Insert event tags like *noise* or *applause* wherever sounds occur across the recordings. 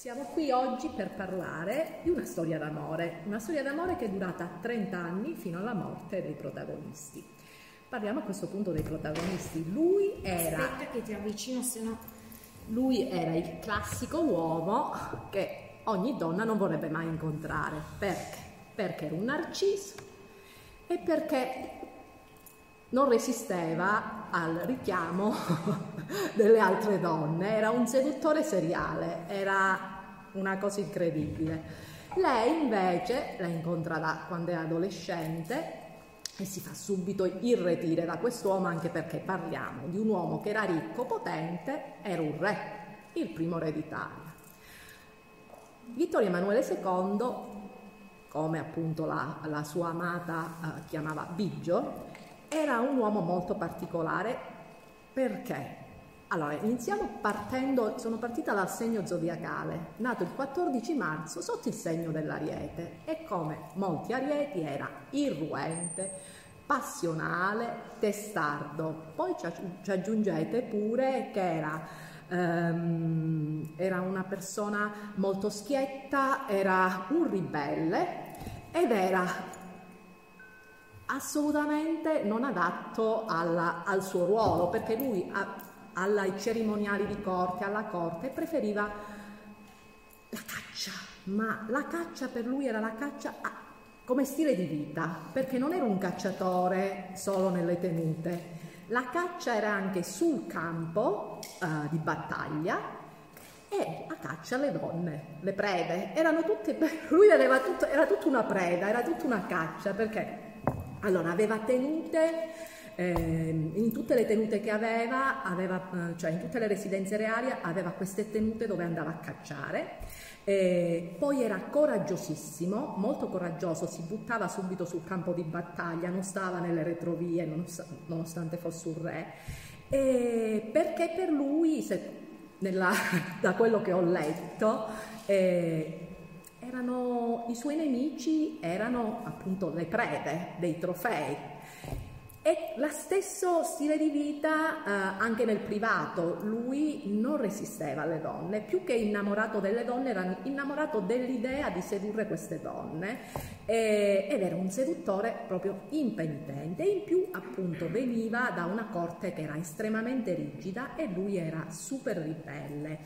Siamo qui oggi per parlare di una storia d'amore, una storia d'amore che è durata 30 anni fino alla morte dei protagonisti. Parliamo a questo punto dei protagonisti. Lui era. Aspetta che ti avvicino, se no. Lui era il classico uomo che ogni donna non vorrebbe mai incontrare. Perché? Perché era un narciso e perché non resisteva al richiamo *laughs* delle altre donne, era un seduttore seriale, era una cosa incredibile. Lei invece la incontra da quando è adolescente e si fa subito irretire da quest'uomo anche perché parliamo di un uomo che era ricco, potente, era un re, il primo re d'Italia. Vittorio Emanuele II, come appunto la, la sua amata eh, chiamava Biggio, era un uomo molto particolare perché? Allora, iniziamo partendo, sono partita dal segno zodiacale, nato il 14 marzo sotto il segno dell'Ariete e come molti Arieti era irruente, passionale, testardo. Poi ci aggiungete pure che era, um, era una persona molto schietta, era un ribelle ed era assolutamente non adatto alla, al suo ruolo, perché lui a, ai cerimoniali di corte, alla corte, preferiva la caccia, ma la caccia per lui era la caccia a, come stile di vita, perché non era un cacciatore solo nelle tenute, la caccia era anche sul campo uh, di battaglia e a caccia alle donne, le prede, erano tutte, *laughs* lui tutto, era tutta una preda, era tutta una caccia, perché allora, aveva tenute, eh, in tutte le tenute che aveva, aveva, eh, cioè in tutte le residenze reali, aveva queste tenute dove andava a cacciare. Eh, poi era coraggiosissimo, molto coraggioso, si buttava subito sul campo di battaglia, non stava nelle retrovie, nonostante fosse un re, eh, perché per lui, se, nella, *laughs* da quello che ho letto, eh, erano, i suoi nemici erano appunto le prede dei trofei. E lo stesso stile di vita eh, anche nel privato, lui non resisteva alle donne, più che innamorato delle donne era innamorato dell'idea di sedurre queste donne eh, ed era un seduttore proprio impenitente in più appunto veniva da una corte che era estremamente rigida e lui era super ribelle.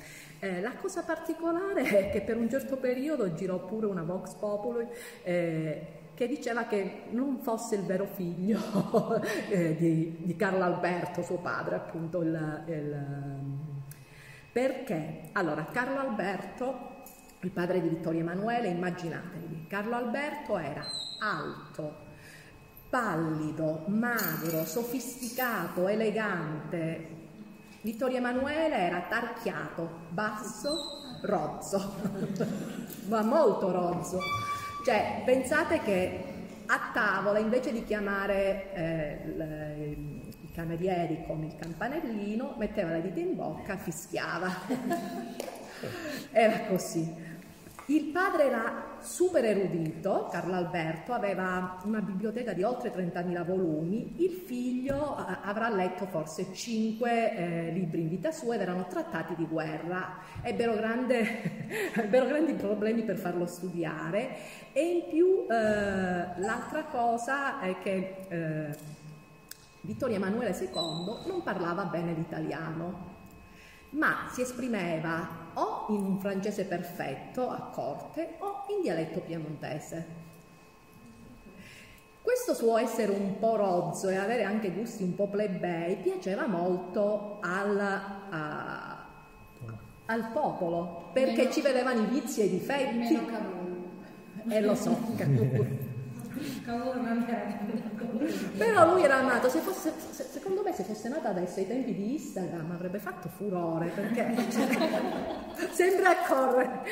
Eh, la cosa particolare è che per un certo periodo girò pure una Vox Populi eh, che diceva che non fosse il vero figlio *laughs* eh, di, di, Carlo Alberto, suo padre, appunto. Il, il, perché? Allora, Carlo Alberto, il padre di Vittorio Emanuele, immaginatevi, Carlo Alberto era alto, pallido, magro, sofisticato, elegante, Vittorio Emanuele era tarchiato, basso, rozzo, *laughs* ma molto rozzo. Cioè, pensate che a tavola, invece di chiamare eh, i camerieri con il campanellino, metteva le dita in bocca, fischiava. *laughs* Era così. Il padre era super erudito, Carlo Alberto, aveva una biblioteca di oltre 30.000 volumi, il figlio eh, avrà letto forse 5 eh, libri in vita sua ed erano trattati di guerra, ebbero, grande, *laughs* ebbero grandi problemi per farlo studiare. E in più eh, l'altra cosa è che eh, Vittorio Emanuele II non parlava bene l'italiano, ma si esprimeva o in un francese perfetto a corte o in dialetto piemontese. Questo suo essere un po' rozzo e avere anche gusti un po' plebei piaceva molto al, a, al popolo perché meno, ci vedevano i vizi e i difetti. E lo so, però lui era nato, se fosse, se, secondo me se fosse nata adesso ai tempi di Instagram avrebbe fatto furore perché *laughs* sembra correre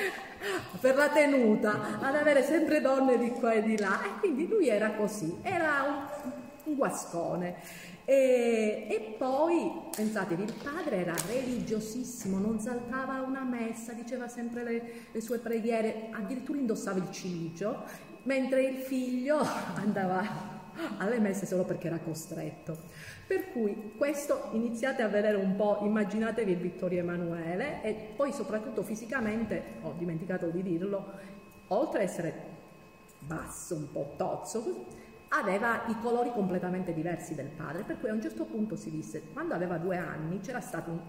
per la tenuta, ad avere sempre donne di qua e di là e quindi lui era così, era un, un guascone. E, e, poi, pensatevi, il padre era religiosissimo, non saltava una messa, diceva sempre le, le sue preghiere, addirittura indossava il cilicio mentre il figlio *laughs* andava alle messe solo perché era costretto. Per cui questo iniziate a vedere un po', immaginatevi il Vittorio Emanuele e poi soprattutto fisicamente, ho dimenticato di dirlo, oltre ad essere basso, un po' tozzo, aveva i colori completamente diversi del padre, per cui a un certo punto si disse, quando aveva due anni c'era stato un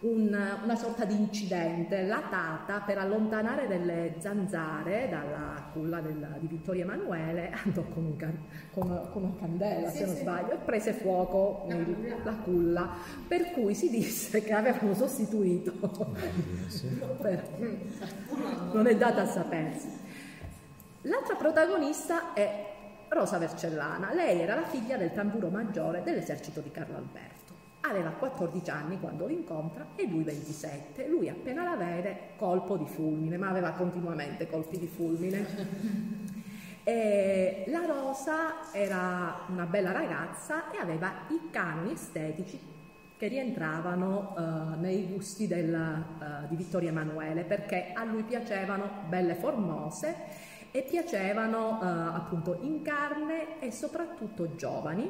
un, una sorta di incidente. La tata, per allontanare delle zanzare dalla culla del, di Vittorio Emanuele, *laughs* andò con, un can, con, con una candela, sì, se non sì. sbaglio, e prese fuoco la, il, culla. la culla. Per cui si disse che avevano sostituito. *laughs* *laughs* per, non è data a sapersi. L'altra protagonista è Rosa Vercellana. Lei era la figlia del tamburo maggiore dell'esercito di Carlo Alberto. Aveva 14 anni quando l'incontra e lui 27. Lui appena la vede, colpo di fulmine, ma aveva continuamente colpi di fulmine. *laughs* E la Rosa era una bella ragazza e aveva i canoni estetici che rientravano uh, nei gusti del, uh, di Vittorio Emanuele perché a lui piacevano belle formose e piacevano uh, appunto in carne e soprattutto giovani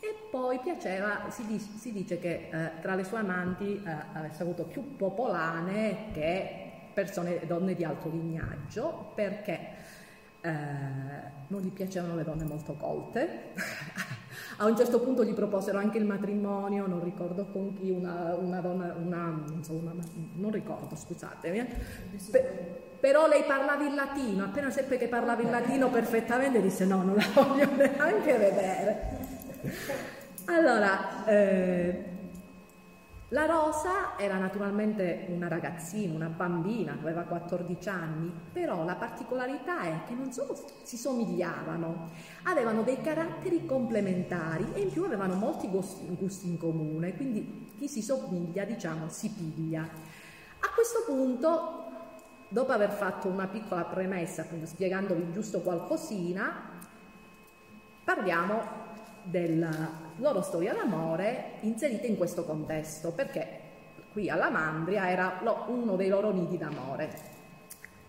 e poi piaceva, si dice, si dice che eh, tra le sue amanti eh, avesse avuto più popolane che persone, donne di alto lignaggio, perché eh, non gli piacevano le donne molto colte. *laughs* A un certo punto gli proposero anche il matrimonio, non ricordo con chi, una, una donna, una, non, so, una, non ricordo, scusatemi. Eh. Pe- però lei parlava in latino, appena seppe che parlava in latino perfettamente disse no, non la voglio *laughs* neanche vedere. Allora, eh, la Rosa era naturalmente una ragazzina, una bambina, aveva 14 anni, però la particolarità è che non solo si somigliavano, avevano dei caratteri complementari e in più avevano molti gusti, in comune, quindi chi si somiglia, diciamo, si piglia. A questo punto, dopo aver fatto una piccola premessa, quindi spiegandovi giusto qualcosina, parliamo della loro storia d'amore inserita in questo contesto, perché qui alla Mandria era uno dei loro nidi d'amore.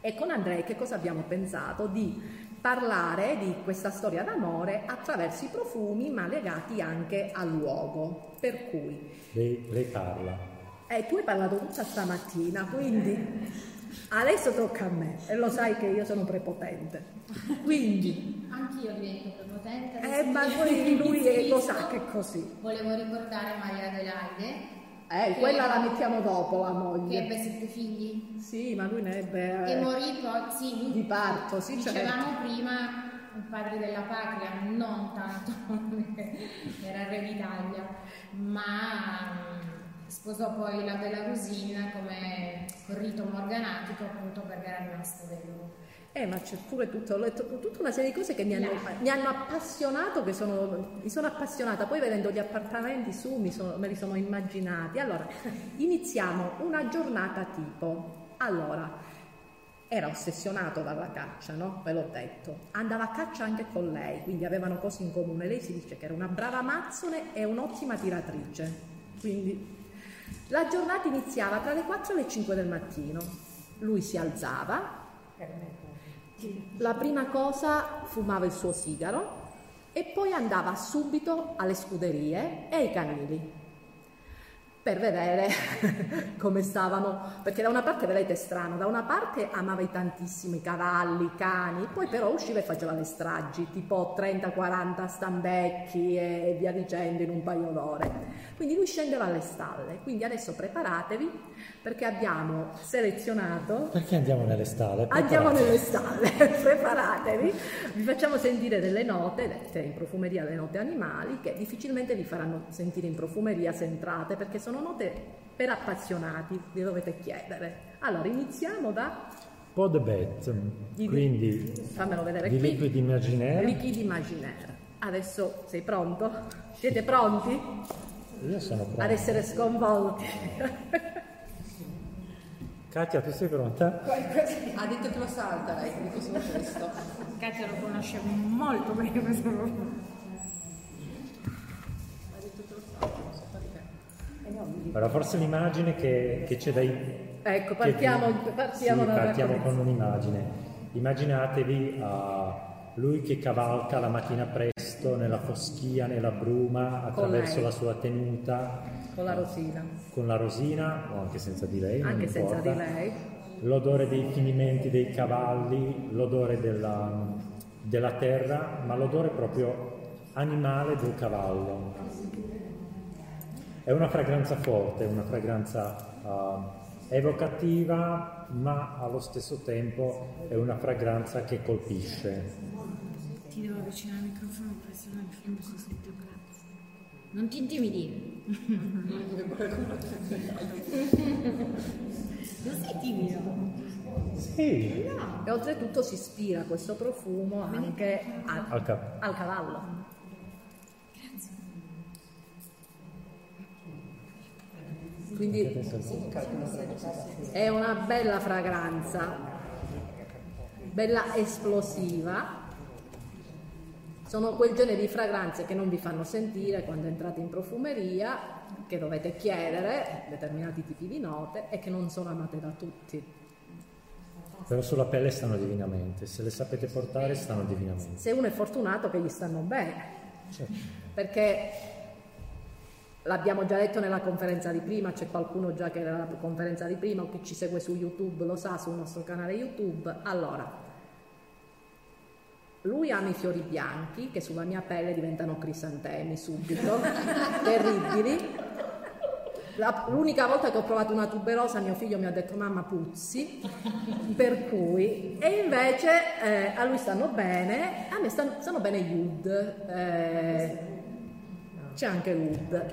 E con Andrei che cosa abbiamo pensato? Di parlare di questa storia d'amore attraverso i profumi, ma legati anche al luogo. Per cui... Lei, lei parla. Eh, tu hai parlato tutta stamattina, quindi adesso tocca a me e lo sai che io sono prepotente. Quindi... Anch'io divento prepotente. Eh, ma poi *laughs* lui è, lo sa che è così. Volevo ricordare Maria Adelaide. Eh, quella la mettiamo dopo, la moglie. Che ebbe sette figli. Sì, ma lui ne ebbe... Che morì poi, sì. Di parto, sì. Dicevamo certo. prima il padre della patria, non tanto *laughs* era re d'Italia, ma Sposò poi la Bella Rosina come con rito morganatico appunto perché era rimasto vedovo. Eh, ma c'è pure tutto, ho letto tutta una serie di cose che mi hanno, mi hanno appassionato, che sono, mi sono appassionata, poi vedendo gli appartamenti su mi sono, me li sono immaginati. Allora, *laughs* iniziamo una giornata tipo. Allora, era ossessionato dalla caccia, no? Ve l'ho detto. Andava a caccia anche con lei, quindi avevano cose in comune. Lei si dice che era una brava mazzone e un'ottima tiratrice. Quindi la giornata iniziava tra le 4 e le 5 del mattino. Lui si alzava, la prima cosa fumava il suo sigaro e poi andava subito alle scuderie e ai canili per vedere *laughs* come stavano, perché da una parte vedete strano, da una parte amava i tantissimi cavalli, i cani, poi però usciva e faceva le stragi, tipo 30-40 stambecchi e via dicendo in un paio d'ore. Quindi lui scendeva alle stalle, quindi adesso preparatevi perché abbiamo selezionato... Perché andiamo nelle stalle? Andiamo nelle stalle, *laughs* preparatevi, vi facciamo sentire delle note, dette in profumeria le note animali, che difficilmente vi faranno sentire in profumeria se entrate, perché sono note per appassionati, vi dovete chiedere. Allora, iniziamo da... Podbet, quindi fammelo vedere di qui. liquidi imaginaire. Liquidi imaginaire. Adesso sei pronto? Siete pronti? Io sono pronto. Ad essere sconvolti. Katia, tu sei pronta? Ha detto che lo salta lei, quindi questo questo. Katia lo conosce molto bene questo allora, forse l'immagine che, che c'è dai... Ecco, partiamo, che, partiamo, sì, partiamo con un'immagine. Immaginatevi uh, lui che cavalca la mattina presto nella foschia, nella bruma, attraverso la sua tenuta. Con la rosina. Con la rosina, o anche senza di lei. Anche senza di lei. L'odore dei finimenti dei cavalli, l'odore della, della terra, ma l'odore proprio animale del cavallo. È una fragranza forte, una fragranza uh, evocativa, ma allo stesso tempo è una fragranza che colpisce. Ti devo avvicinare al microfono per essere un film su sentito grazie. Non ti intimidire. *laughs* non sei timido. Sì. No. E oltretutto si ispira questo profumo anche al, al cavallo. Quindi è una bella fragranza, bella esplosiva sono quel genere di fragranze che non vi fanno sentire quando entrate in profumeria, che dovete chiedere determinati tipi di note e che non sono amate da tutti. Però sulla pelle stanno divinamente, se le sapete portare stanno divinamente. Se uno è fortunato che gli stanno bene, certo. perché l'abbiamo già detto nella conferenza di prima, c'è qualcuno già che era nella conferenza di prima o chi ci segue su YouTube lo sa sul nostro canale YouTube. Allora, lui ama i fiori bianchi che sulla mia pelle diventano crisantemi subito, *laughs* terribili. La, l'unica volta che ho provato una tuberosa mio figlio mi ha detto mamma puzzi, per cui, e invece eh, a lui stanno bene, a me stanno, stanno bene gli oud, eh, c'è anche l'oud.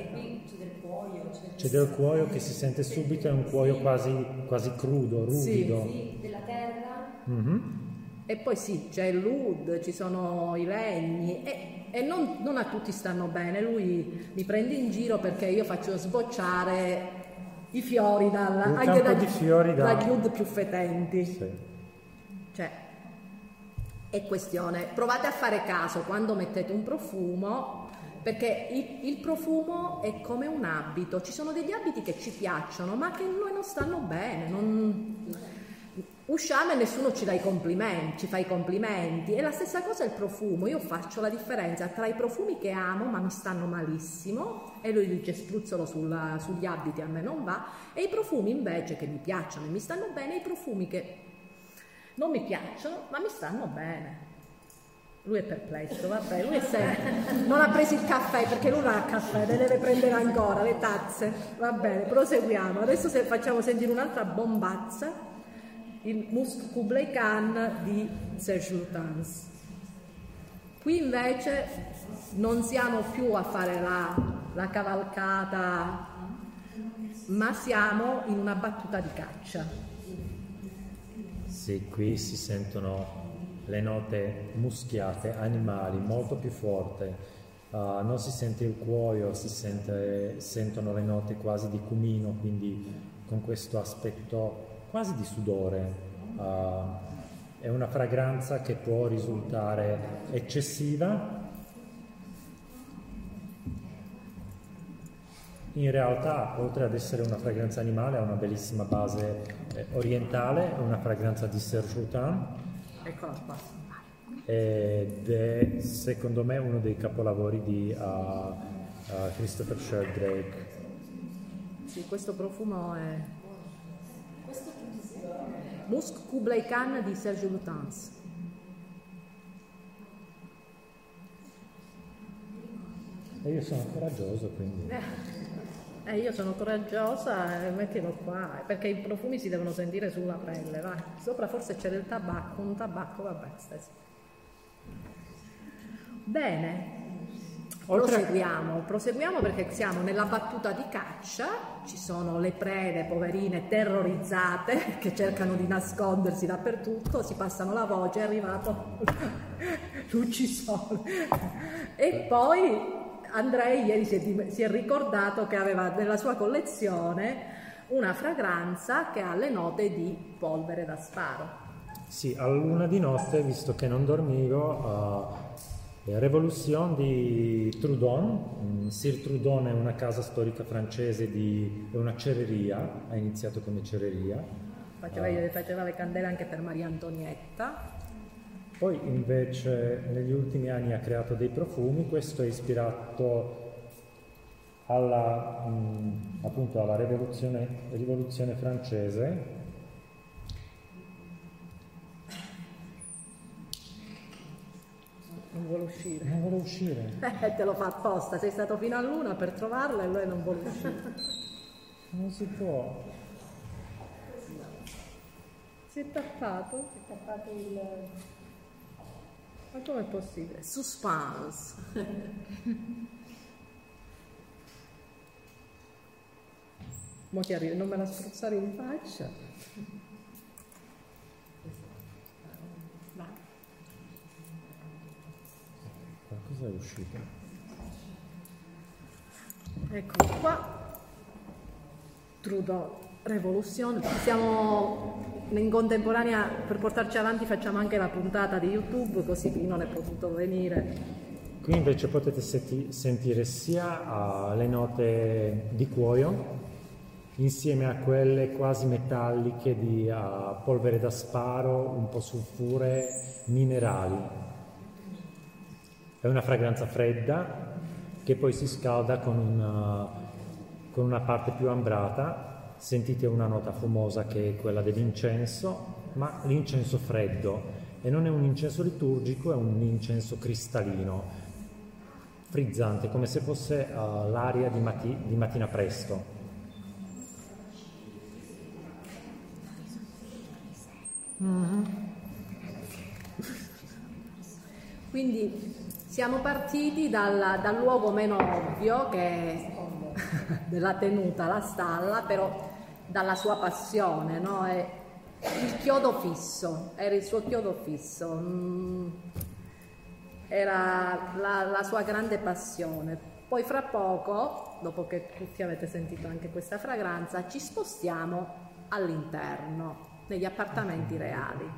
C'è del cuoio che si sente subito, è un cuoio quasi, quasi crudo, ruvido. Sì, sì, della terra. Mm-hmm e poi sì, c'è il wood, ci sono i legni e, e non, non, a tutti stanno bene. Lui mi prende in giro perché io faccio sbocciare i fiori dalla, anche dagli, fiori da... dagli wood più fetenti. Sì. Cioè, è questione. Provate a fare caso quando mettete un profumo perché il, il, profumo è come un abito, ci sono degli abiti che ci piacciono ma che noi non stanno bene, non, Usciamo e nessuno ci, dà i complimenti, ci fa i complimenti. E la stessa cosa il profumo. Io faccio la differenza tra i profumi che amo ma mi stanno malissimo e lui dice spruzzolo sulla, sugli abiti, a me non va, e i profumi invece che mi piacciono e mi stanno bene, i profumi che non mi piacciono ma mi stanno bene. Lui è perplesso, vabbè, lui è non ha preso il caffè perché lui non ha caffè, ne deve prendere ancora le tazze. Va bene, proseguiamo. Adesso se facciamo sentire un'altra bombazza il Musk Kublai Khan di Serge Lutens. Qui invece non siamo più a fare la, la cavalcata, ma siamo in una battuta di caccia. Sì, qui si sentono le note muschiate, animali, molto più forte. Uh, non si sente il cuoio, si sente, sentono le note quasi di cumino, quindi con questo aspetto quasi di sudore. Uh, è una fragranza che può risultare eccessiva. In realtà, oltre ad essere una fragranza animale, ha una bellissima base eh, orientale, è una fragranza di Serge Routin. Eccola qua. Ed è secondo me uno dei capolavori di uh, uh, Christopher Sheldrake. Sì, questo profumo è Musk Kublai Khan di Sergio Lutens. E io sono coraggioso quindi. Eh, io sono coraggiosa e mettilo qua, perché i profumi si devono sentire sulla pelle, vai. Sopra forse c'è del tabacco, un tabacco, vabbè, stessa. Bene, Proseguiamo, proseguiamo perché siamo nella battuta di caccia, ci sono le prede poverine terrorizzate *laughs* che cercano di nascondersi dappertutto, si passano la voce, è arrivato *laughs* l'uccisore. E poi Andrei ieri si è, si è ricordato che aveva nella sua collezione una fragranza che ha le note di polvere da sparo. Sì, a luna di notte, visto che non dormivo, uh Révolution di Trudon, mm, Sir Trudon è una casa storica francese, di, è una cereria, ha iniziato come cereria. Faceva, uh, faceva le candele anche per Maria Antonietta. Poi invece negli ultimi anni ha creato dei profumi, questo è ispirato alla, mh, appunto alla rivoluzione, rivoluzione francese Non vuole uscire. Non vuole uscire. *laughs* Eh, te lo fa apposta, sei stato fino a luna per trovarla e lui non vuole uscire. Non si può. Si è tappato? Si è tappato il... Ma com'è possibile? Suspense. *laughs* Mo ti arriva, non me la spruzzare in faccia. Qualcosa è uscito. Eccolo qua. Trudeau Revolution. Siamo in contemporanea, per portarci avanti facciamo anche la puntata di YouTube, così chi non è potuto venire. Qui invece potete senti- sentire sia uh, le note di cuoio insieme a quelle quasi metalliche di uh, polvere da sparo, un po' sulfure, minerali. È una fragranza fredda che poi si scalda con una, con una parte più ambrata. Sentite una nota fumosa che è quella dell'incenso, ma l'incenso freddo. E non è un incenso liturgico, è un incenso cristallino, frizzante, come se fosse uh, l'aria di, mati- di mattina presto. Mm-hmm. Quindi siamo partiti dal, dal, luogo meno ovvio che è *laughs* della tenuta, la stalla, però dalla sua passione, no? Il chiodo fisso, era il suo chiodo fisso, mm, era la, la sua grande passione. Poi fra poco, dopo che tutti avete sentito anche questa fragranza, ci spostiamo all'interno negli appartamenti reali.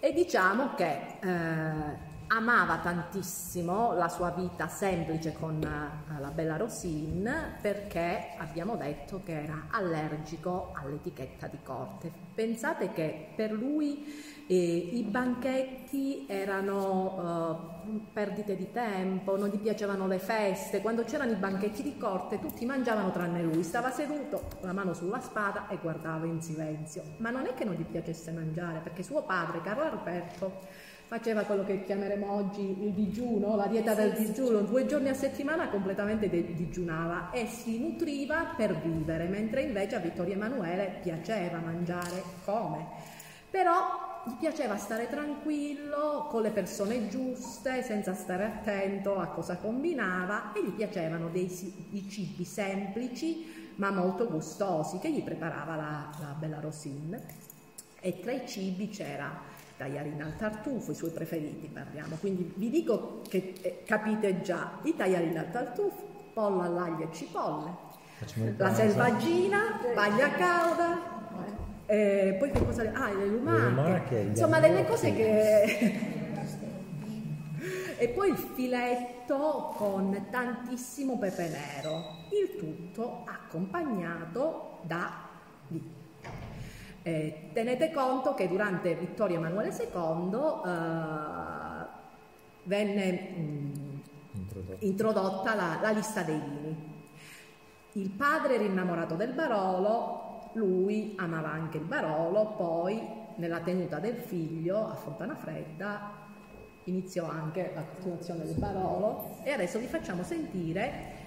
E diciamo che eh, amava tantissimo la sua vita semplice con uh, la bella Rosine perché abbiamo detto che era allergico all'etichetta di corte. Pensate che per lui eh, i banchetti erano uh, perdite di tempo, non gli piacevano le feste, quando c'erano i banchetti di corte tutti mangiavano tranne lui, stava seduto con la mano sulla spada e guardava in silenzio. Ma non è che non gli piacesse mangiare perché suo padre, Carlo Alberto, faceva quello che chiameremo oggi il digiuno, la dieta del digiuno, due giorni a settimana completamente digiunava e si nutriva per vivere, mentre invece a Vittorio Emanuele piaceva mangiare come. Però gli piaceva stare tranquillo, con le persone giuste, senza stare attento a cosa combinava e gli piacevano dei, dei cibi semplici ma molto gustosi che gli preparava la, la bella Rosine. E tra i cibi c'era tagliarina al tartufo, i suoi preferiti parliamo, quindi vi dico che eh, capite già i tagliarini al tartufo, pollo all'aglio e cipolle, la selvaggina, paglia cauda, eh, poi che cosa... Ah, le lumache, le lumache insomma delle cose che... *laughs* e poi il filetto con tantissimo pepe nero, il tutto accompagnato da eh, tenete conto che durante Vittorio Emanuele II eh, venne mh, introdotta, introdotta la, la, lista dei vini. Il padre era innamorato del Barolo, lui amava anche il Barolo, poi nella tenuta del figlio a Fontana Fredda iniziò anche la coltivazione del Barolo e adesso vi facciamo sentire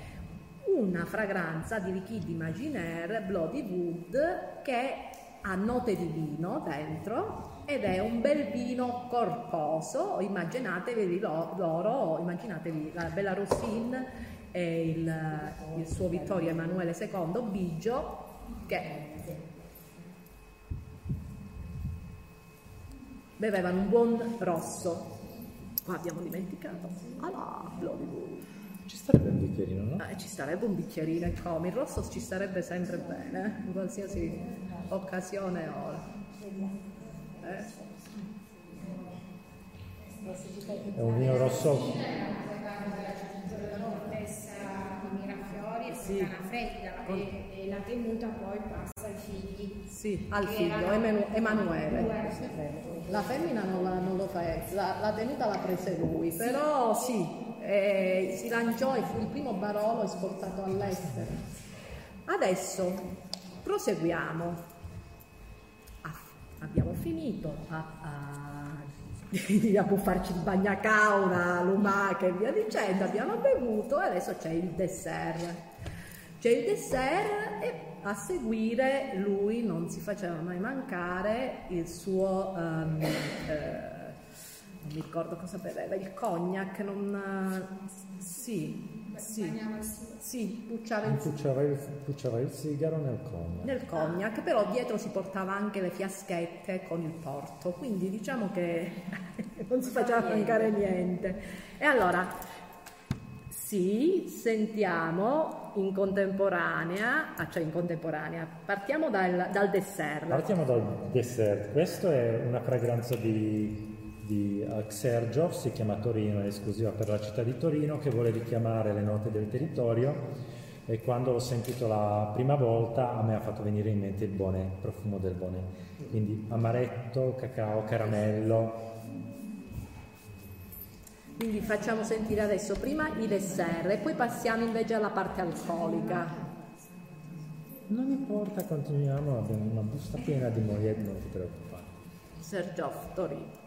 una fragranza di Liquide Imaginaire Bloody Wood che ha note di vino dentro ed è un bel vino corposo, immaginatevi l'oro, immaginatevi la Bella Rossine e il, il suo Vittorio Emanuele II Biggio che bevevano un buon rosso. Qua abbiamo dimenticato. Ah, Bloody Ci starebbe un bicchierino, no? Eh, ci starebbe un bicchierino, come il rosso ci starebbe sempre bene, eh? in qualsiasi occasione ora. Eh? È un vino rosso. Mirafiori, sì. fredda e, e, la tenuta poi passa ai figli. Sì. Al figlio, Emanuele. La femmina non, la, non lo fa, la, la, tenuta l'ha presa lui, però sì, eh, si lanciò e fu il primo Barolo esportato all'estero. Adesso proseguiamo. Ah, abbiamo finito. Ah, ah, *laughs* a farci il bagnacaura, lumache e via dicendo, abbiamo bevuto e adesso c'è il dessert. C'è il dessert e a seguire lui non si faceva mai mancare il suo, um, eh, non mi ricordo cosa beveva, il cognac, non, sì, sì, sì, pucciava il, pucciava il, pucciava il sigaro nel cognac. Nel cognac, però dietro si portava anche le fiaschette con il porto, quindi diciamo che *laughs* non si faceva mancare niente. E allora sì, sentiamo in contemporanea, ah, cioè in contemporanea, partiamo dal, dal dessert. Partiamo dal dessert, questa è una fragranza di, di Xergio, si chiama Torino, è esclusiva per la città di Torino, che vuole richiamare le note del territorio e quando l'ho sentito la prima volta a me ha fatto venire in mente il buone, profumo del buone. Quindi amaretto, cacao, caramello, quindi facciamo sentire adesso prima i dessert e poi passiamo invece alla parte alcolica. Non importa, continuiamo, abbiamo una busta piena di mogliette, non ti preoccupare. Sergio Torino.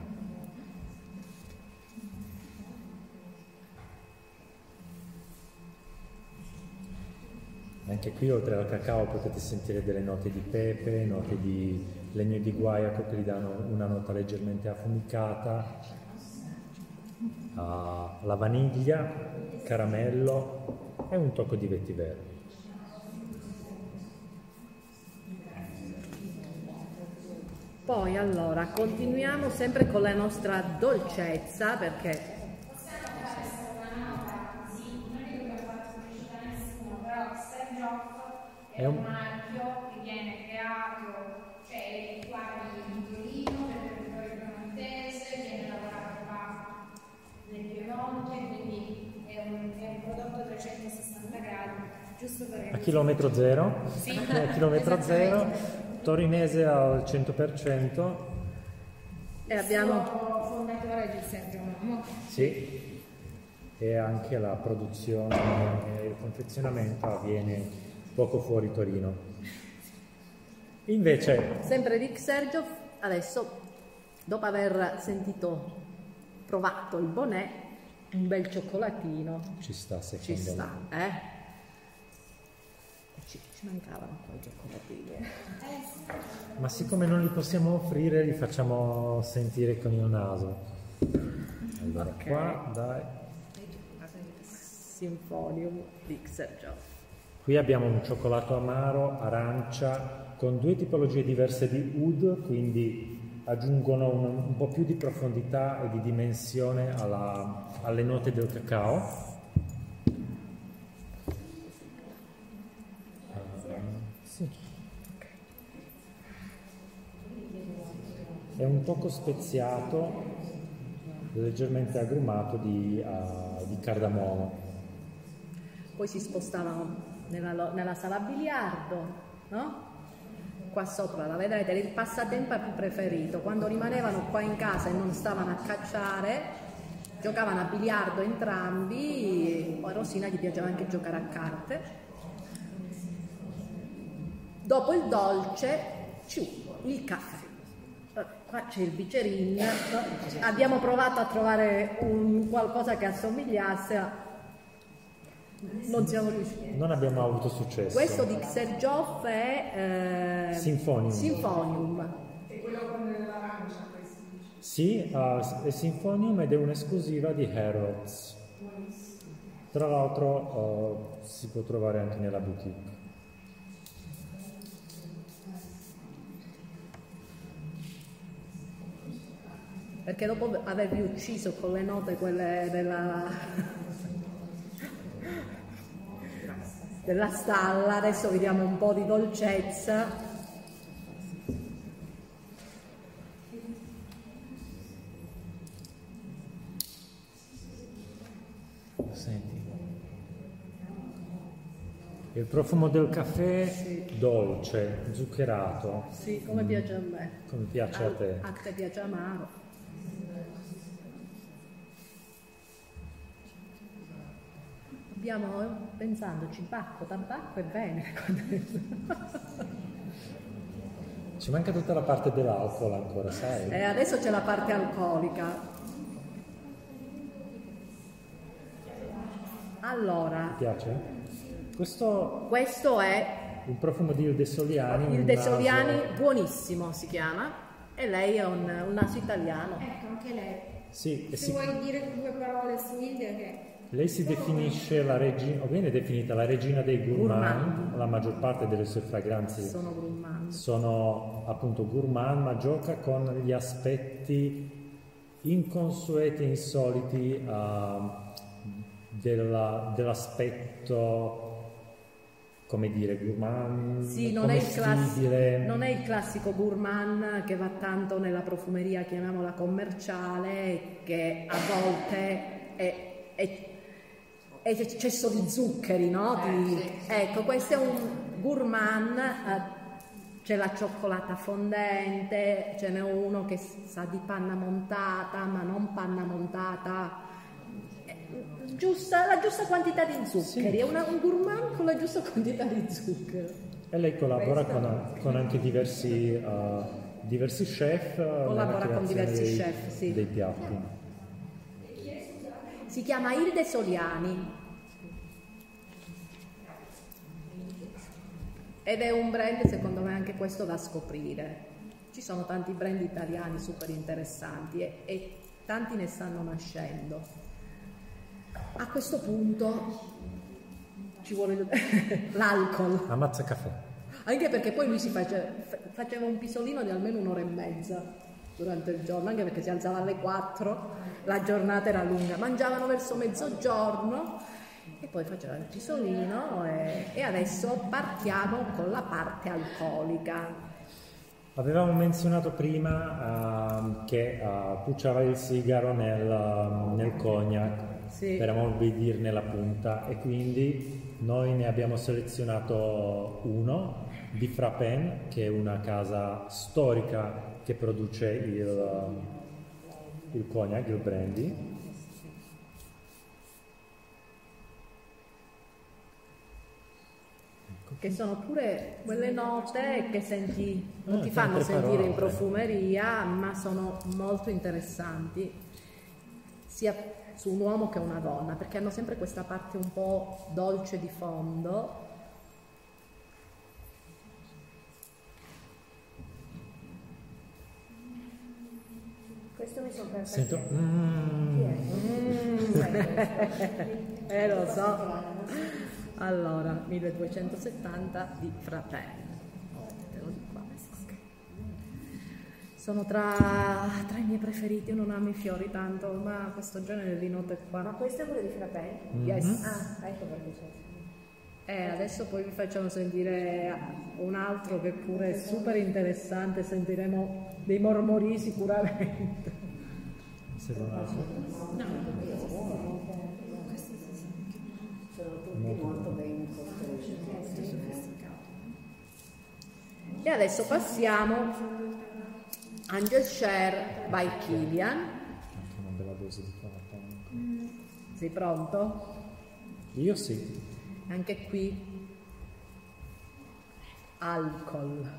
Anche qui oltre al cacao potete sentire delle note di pepe, note di legno di guaiaco che gli danno una nota leggermente affumicata, uh, la vaniglia, caramello e un tocco di vetiver. Poi allora continuiamo sempre con la nostra dolcezza perché è un marchio che viene creato, cioè qua in Torino per il territorio piemontese, viene lavorato qua nel Piemonte, quindi è un, è un prodotto a 360 gradi, giusto per... A chilometro zero? Sì, *laughs* a chilometro *laughs* zero, torinese al 100%. E abbiamo... fondatore di Sergio Momo. Sì, e anche la produzione e il confezionamento avviene poco fuori Torino. Invece... Sempre Rick Sergio, adesso, dopo aver sentito, provato il bonnet, un bel cioccolatino. Ci sta, secondo Ci sta, me. eh? Ci, ci mancavano poi i cioccolatini. Ma siccome non li possiamo offrire, li facciamo sentire con il naso. Allora, okay. qua, dai. Sinfonium di Sergio. Qui abbiamo un cioccolato amaro, arancia, con due tipologie diverse di oud, quindi aggiungono un, un po' più di profondità e di dimensione alla, alle note del cacao. È un poco speziato, leggermente agrumato di, uh, di cardamomo. Poi si spostavano nella, nella sala biliardo, no? Qua sopra la vedete, il passatempo preferito. Quando rimanevano qua in casa e non stavano a cacciare, giocavano a biliardo entrambi, a Rosina gli piaceva anche giocare a carte. Dopo il dolce, ciù, il caffè. Qua c'è il bicerin, abbiamo provato a trovare un, qualcosa che assomigliasse a non siamo riusciti. Non abbiamo avuto successo. Questo di Xergioff è eh, Sinfonium. Sinfonium. E quello con l'arancia, Sì, uh, è Sinfonium ed è un'esclusiva di Harrods. Tra l'altro uh, si può trovare anche nella boutique. Perché dopo avervi ucciso con le note quelle della della stalla, adesso vediamo un po' di dolcezza. Senti. Il profumo del caffè Sì. dolce, zuccherato, Sì, come piace a me. come piace a te. A te piace amaro. Abbiamo, pensandoci, bacco, tabacco e bene. Ci manca tutta la parte dell'alcol ancora, sai? E adesso c'è la parte alcolica. Allora, Ti piace? Questo questo è il profumo di Ilde Soliani. il un De naso- Soliani buonissimo si chiama e lei è un, un naso italiano. Ecco, anche lei. Sì, Se si- vuoi dire due parole su Hilde che... lei si definisce la regina, o viene definita la regina dei gourmand, Gourmand. la maggior parte delle sue fragranze Sono gourmand. sono appunto gourmand, ma gioca con gli aspetti inconsueti, insoliti ah, della- dell'aspetto, come dire, gourmand, Sì, non è, class- non è il classico gourmand che va tanto nella profumeria, chiamiamola commerciale, che a volte è- è eccesso di zuccheri, no? Di- ecco, questo è un gourmand, eh, c'è la cioccolata fondente, ce n'è uno che sa di panna montata, ma non panna montata eh, giusta, la giusta quantità di zuccheri, è una- un gourmand con la giusta quantità di zucchero. E lei collabora con, con anche diversi, ah, diversi chef. eh, Collabora con diversi dei, chef, sì. dei piatti. Si chiama Ilde Soliani ed è un brand secondo me anche questo da scoprire. Ci sono tanti brand italiani super interessanti e, e tanti ne stanno nascendo. A questo punto ci vuole *laughs* l'alcol. Ammazza caffè. Anche perché poi lui si face- fa- faceva un pisolino di almeno un'ora e mezza durante il giorno, anche perché si alzava alle 4, la giornata era lunga, mangiavano verso mezzogiorno e poi faceva il pisolino e, e adesso partiamo con la parte alcolica. Avevamo menzionato prima ehm, che eh, pucciava il sigaro nel, ehm, nel cognac Sì. per ammorbidire la punta e quindi noi ne abbiamo selezionato uno di Frappen che è una casa storica che produce il, il cognac, il brandy. Che sono pure quelle note che senti, non Ah, ti fanno sentire in profumeria, ma sono molto interessanti, sia su un uomo che una donna, perché hanno sempre questa parte un po' dolce di fondo. Questo mi sono persa. Sento, mm, *laughs* Eh lo so. Allora, 1270 di Fratelli. Te lo dico adesso, ok. Sono tra, tra i miei preferiti, io non amo i fiori tanto, ma questo genere di note Ma qua. questo è quello di Frappè? Yes. Ah, ecco perché c'è. Eh, adesso poi vi facciamo sentire un altro che pure è super interessante, sentiremo dei mormori sicuramente. Se non altro. sono tutti molto ben costruiti. E adesso passiamo Angel Share by Kilian. Anche una bella dose di Frappen. Sei pronto? Io sì. Anche qui alcol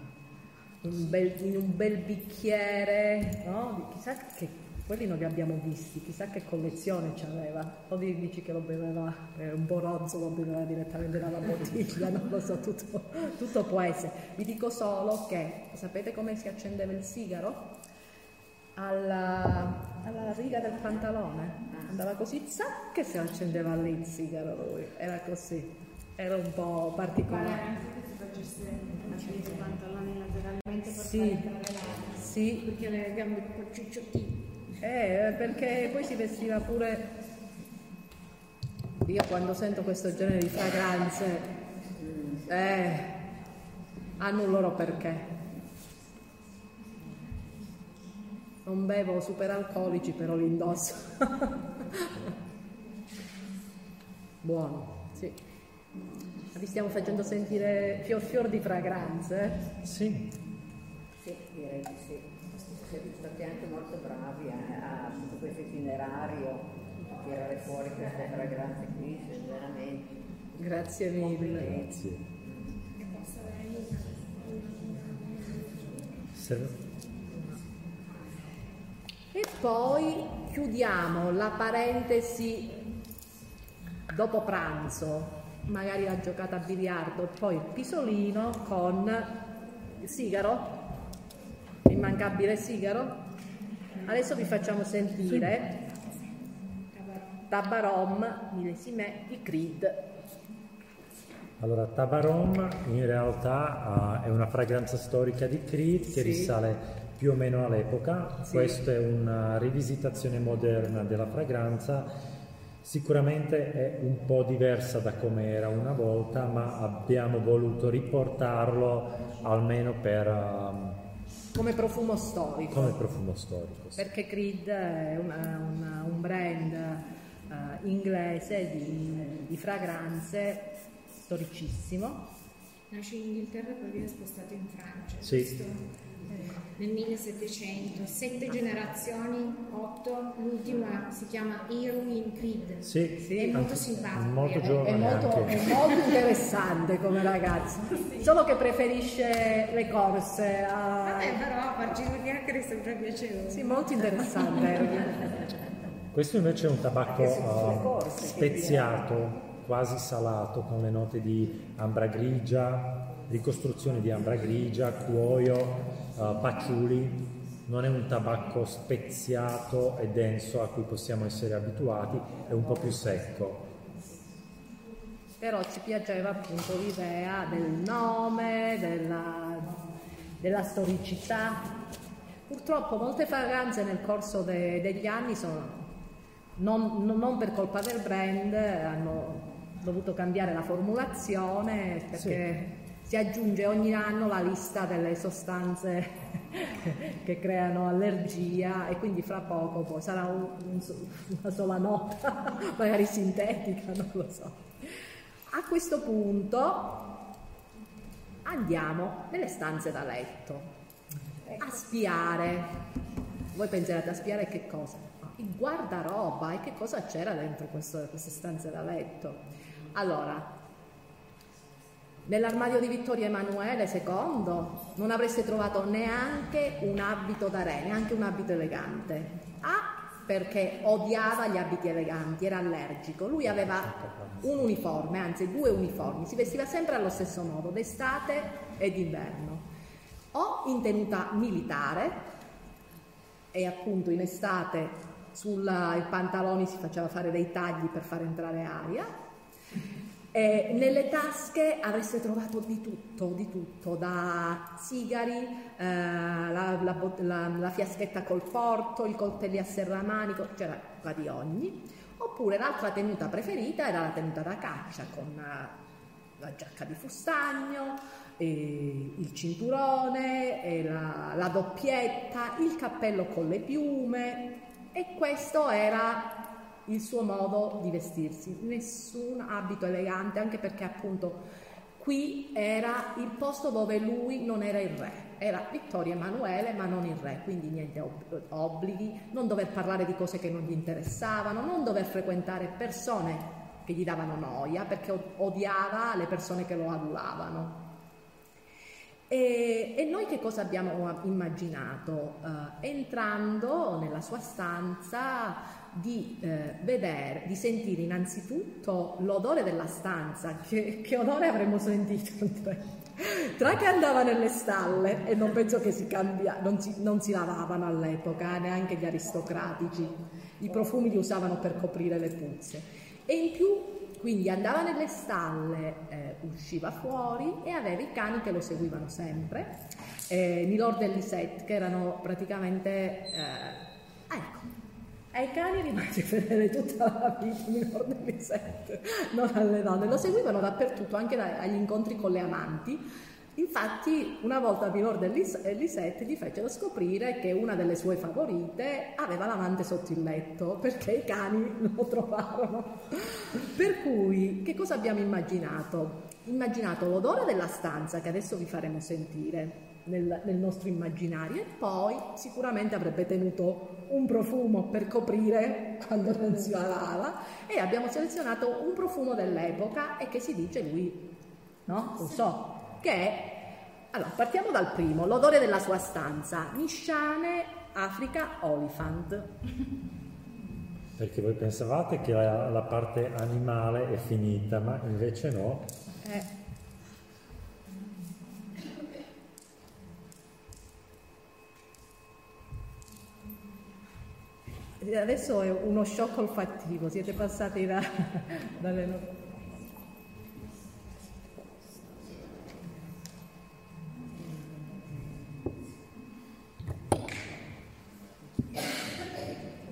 in un bel, in un bel bicchiere, no? Chissà che quelli non li abbiamo visti, chissà che collezione c'aveva. O di- dici che lo beveva, eh, un po' rozzo lo beveva direttamente dalla bottiglia, *laughs* non lo so, tutto, tutto può essere. Vi dico solo che sapete come si accendeva il sigaro? Alla, alla riga del pantalone. Andava così, zac, che si accendeva lì il sigaro lui. Era così. Era un po' particolare. anche che si facesse pantaloni lateralmente per Sì. Sì, Perché le gambe un po' cicciottine. Eh, perché poi si vestiva pure. Io quando sento questo genere di fragranze Eh, hanno un loro perché. Non bevo superalcolici, però li indosso. *laughs* Buono, sì. Vi stiamo facendo sentire fior fior di fragranze. eh? Sì, Sì, direi di sì. Siete stati anche molto bravi eh, a tutto questo itinerario, a tirare fuori queste fragranze qui, se veramente. Grazie mille. grazie. E poi chiudiamo la parentesi dopo pranzo, magari la giocata a biliardo, poi il pisolino con il sigaro, l'immancabile sigaro. Adesso vi facciamo sentire Tabarom millesime di Creed. Allora, Tabarom in realtà ah, è una fragranza storica di Creed che Sì. risale più o meno all'epoca. Sì. Questa è una rivisitazione moderna della fragranza. Sicuramente è un po' diversa da come era una volta, ma abbiamo voluto riportarlo almeno per, ah, Come profumo storico. come profumo storico. sì. Perché Creed è una- una- un brand eh, inglese di, di fragranze storicissimo. Nasce in Inghilterra e poi viene spostato in Francia. Sì. giusto? Eh, Nel 1700, sette generazioni, otto, l'ultima si chiama Irwin Creed. Sì, Sì, è molto simpatica. molto È- È giovane molto, è molto *laughs* interessante come ragazza, solo che preferisce le corse. a- Vabbè, però a farci due chiacchiere è sempre piacevole. Sì, molto interessante. Questo invece è un tabacco ah, corse speziato, quasi salato, con le note di ambra grigia, ricostruzione di ambra grigia, cuoio, ah, patchouli. Non è un tabacco speziato e denso a cui possiamo essere abituati, è un po' più secco. Però ci piaceva appunto l'idea del nome, della, della storicità. Purtroppo molte fragranze nel corso de- degli anni sono, non, non- non per colpa del brand, hanno dovuto cambiare la formulazione perché si aggiunge ogni anno la lista delle sostanze *laughs* che creano allergia e quindi fra poco poi sarà un- una sola nota, *laughs* magari sintetica, non lo so. A questo punto andiamo nelle stanze da letto a spiare. Voi penserete a spiare che cosa? Il guardaroba e che cosa c'era dentro questo- queste stanze da letto. Allora, nell'armadio di Vittorio Emanuele II non avreste trovato neanche un abito da re, neanche un abito elegante. A perché odiava gli abiti eleganti, era allergico. Lui aveva un uniforme, anzi due uniformi, si vestiva sempre allo stesso modo, d'estate e d'inverno. O in tenuta militare, e appunto in estate sui pantaloni si faceva fare dei tagli per far entrare aria. E nelle tasche avreste trovato di tutto, di tutto, da sigari, eh, la, la la- la fiaschetta col porto, i coltelli a serramanico, c'era qua di ogni. Oppure l'altra tenuta preferita era la tenuta da caccia con eh, la giacca di fustagno, il cinturone, la doppietta, il cappello con le piume e questo era il suo modo di vestirsi, nessun abito elegante, anche perché appunto qui era il posto dove lui non era il re, era Vittorio Emanuele ma non il re, quindi niente ob- obblighi, non dover parlare di cose che non gli interessavano, non dover frequentare persone che gli davano noia perché od- odiava le persone che lo adulavano. E, e noi che cosa abbiamo immaginato? Eh, entrando nella sua stanza di eh, vedere, di sentire innanzitutto l'odore della stanza, che, che odore avremmo sentito? *laughs* Tra che andava nelle stalle e non penso che si cambia, non si, non si lavavano all'epoca, eh, neanche gli aristocratici, i profumi li usavano per coprire le puzze. E in più quindi andava nelle stalle, eh, usciva fuori e aveva i cani che lo seguivano sempre, eh, Milord e Lisette, che erano praticamente... eh, ah, ecco, Ai cani rimase *laughs* fedele tutta la vita, minor delle sette, non alle donne. Lo seguivano dappertutto, anche agli incontri con le amanti. Infatti, una volta Minor dell'Isette gli fecero scoprire che una delle sue favorite aveva l'amante sotto il letto, perché i cani *laughs* lo trovarono. Per cui, che cosa abbiamo immaginato? Immaginato l'odore della stanza, che adesso vi faremo sentire, nel, nel, nostro immaginario e poi sicuramente avrebbe tenuto un profumo per coprire *laughs* quando non si lavava e abbiamo selezionato un profumo dell'epoca e che si dice lui, no? Lo so, che è... Allora, partiamo dal primo, l'odore della sua stanza, Nisciane Africa Oliphant. Perché voi pensavate che la, la parte animale è finita, ma invece no. Eh. Adesso è uno shock olfattivo, siete passati da, *laughs* dalle...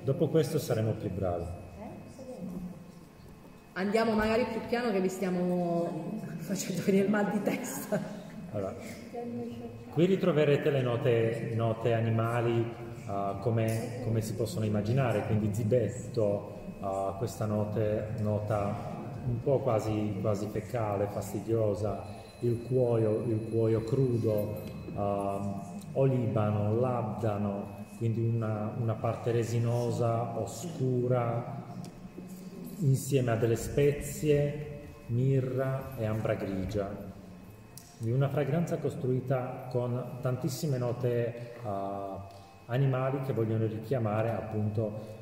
Dopo questo saremo più bravi. Andiamo magari più piano che vi stiamo facendo venire il mal di testa. Allora, qui ritroverete le note, note animali uh, come, come, si possono immaginare, quindi zibetto, uh, questa note, nota un po' quasi, quasi, fecale, fastidiosa, il cuoio, il cuoio crudo, uh, olibano, labdano, quindi una, una parte resinosa, oscura, insieme a delle spezie, mirra e ambra grigia. Di una fragranza costruita con tantissime note uh, animali che vogliono richiamare appunto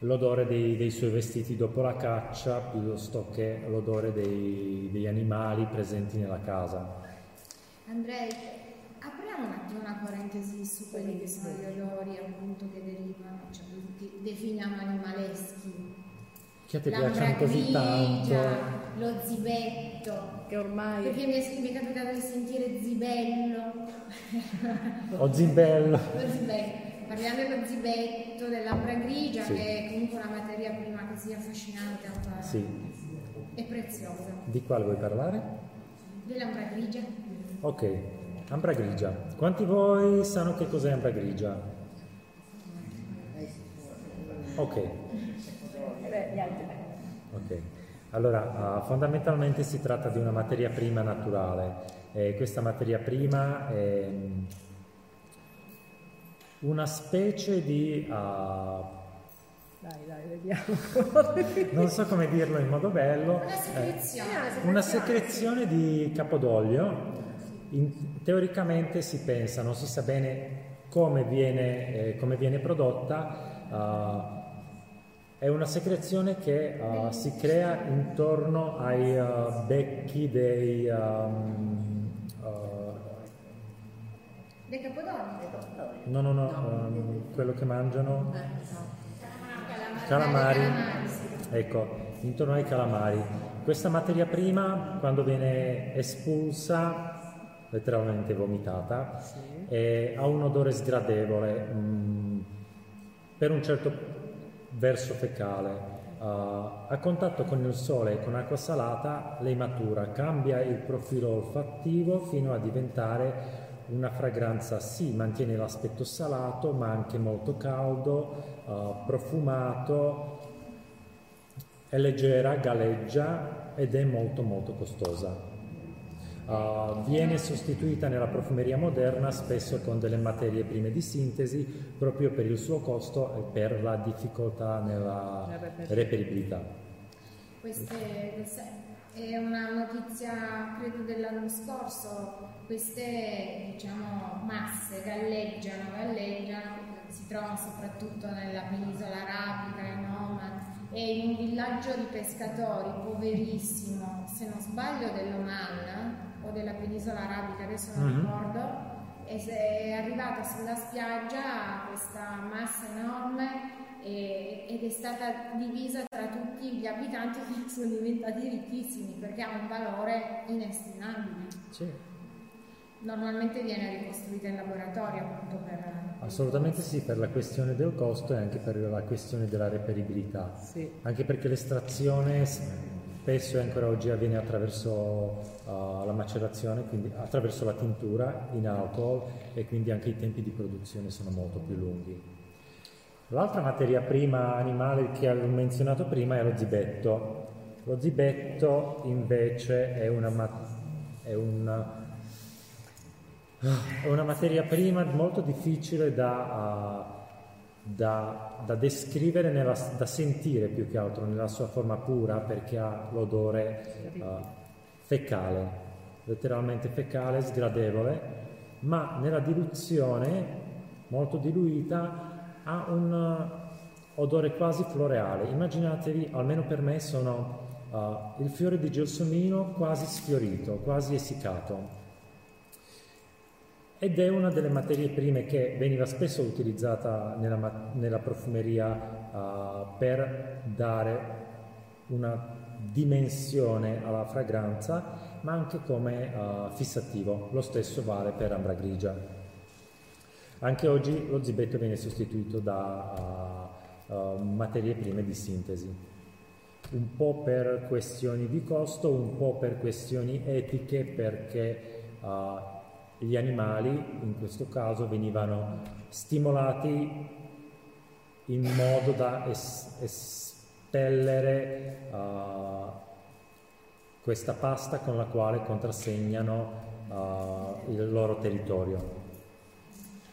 l'odore dei, dei, suoi vestiti dopo la caccia piuttosto che l'odore dei, degli animali presenti nella casa. Andrei, apriamo un attimo una parentesi su quelli che sono gli odori appunto che derivano, cioè che definiamo animaleschi. Che ti piacciono così tanto? Lo zibetto, che ormai... Perché mi è, mi è capitato di sentire zibello. *laughs* O zibello. Lo zibello. Parliamo dello zibetto, dell'ambra grigia, sì. che è comunque una materia prima così affascinante a. Sì. E preziosa. Di quale vuoi parlare? Dell'ambra grigia. Ok, ambra grigia. Quanti voi sanno che cos'è ambra grigia? Ok. Ok. Allora, uh, fondamentalmente si tratta di una materia prima naturale. E questa materia prima è mm, una specie di... Uh, dai, dai, vediamo. *laughs* non so come dirlo in modo bello. Una secrezione. Eh, una secrezione di capodoglio. In, teoricamente si pensa, non si sa bene come viene, eh, come viene prodotta. Uh, è una secrezione che uh, si crea intorno ai uh, becchi dei... Um, uh, dei capodoni? No, no, no, um, quello che mangiano. Eh, calamari. Ecco, intorno ai calamari. Questa materia prima, quando viene espulsa, letteralmente vomitata, sì. ha un odore sgradevole. Mm, per un certo verso fecale. Uh, a contatto con il sole e con acqua salata lei matura, cambia il profilo olfattivo fino a diventare una fragranza, sì, mantiene l'aspetto salato, ma anche molto caldo, uh, profumato, è leggera, galleggia ed è molto molto costosa. Uh, viene sostituita nella profumeria moderna spesso con delle materie prime di sintesi proprio per il suo costo e per la difficoltà nella reperibilità. Questa è una notizia credo dell'anno scorso, queste diciamo, masse galleggiano, galleggiano, si trovano soprattutto nella penisola arabica, in Oman e in un villaggio di pescatori poverissimo, se non sbaglio dell'Oman, o della penisola arabica, adesso non mm-hmm. ricordo, e è arrivata sulla spiaggia questa massa enorme e, ed è stata divisa tra tutti gli abitanti *laughs* che sono diventati ricchissimi perché ha un valore inestimabile. Sì. Normalmente viene ricostruita in laboratorio appunto per... Assolutamente sì, per la questione del costo e anche per la questione della reperibilità. Sì. Anche perché l'estrazione spesso e ancora oggi avviene attraverso uh, la macerazione, quindi attraverso la tintura in alcol e quindi anche i tempi di produzione sono molto più lunghi. L'altra materia prima animale che avevo menzionato prima è lo zibetto. Lo zibetto invece è una, è una è una materia prima molto difficile da, uh, da, da descrivere, nella, da sentire più che altro nella sua forma pura perché ha l'odore uh, fecale, letteralmente fecale, sgradevole, ma nella diluzione molto diluita ha un uh, odore quasi floreale. Immaginatevi, almeno per me, sono il fiore di gelsomino quasi sfiorito, quasi essiccato ed è una delle materie prime che veniva spesso utilizzata nella, nella profumeria uh, per dare una dimensione alla fragranza, ma anche come uh, fissativo. Lo stesso vale per ambra grigia. Anche oggi lo zibetto viene sostituito da uh, materie prime di sintesi un po' per questioni di costo, un po' per questioni etiche, perché uh, gli animali in questo caso venivano stimolati in modo da es- espellere uh, questa pasta con la quale contrassegnano uh, il loro territorio.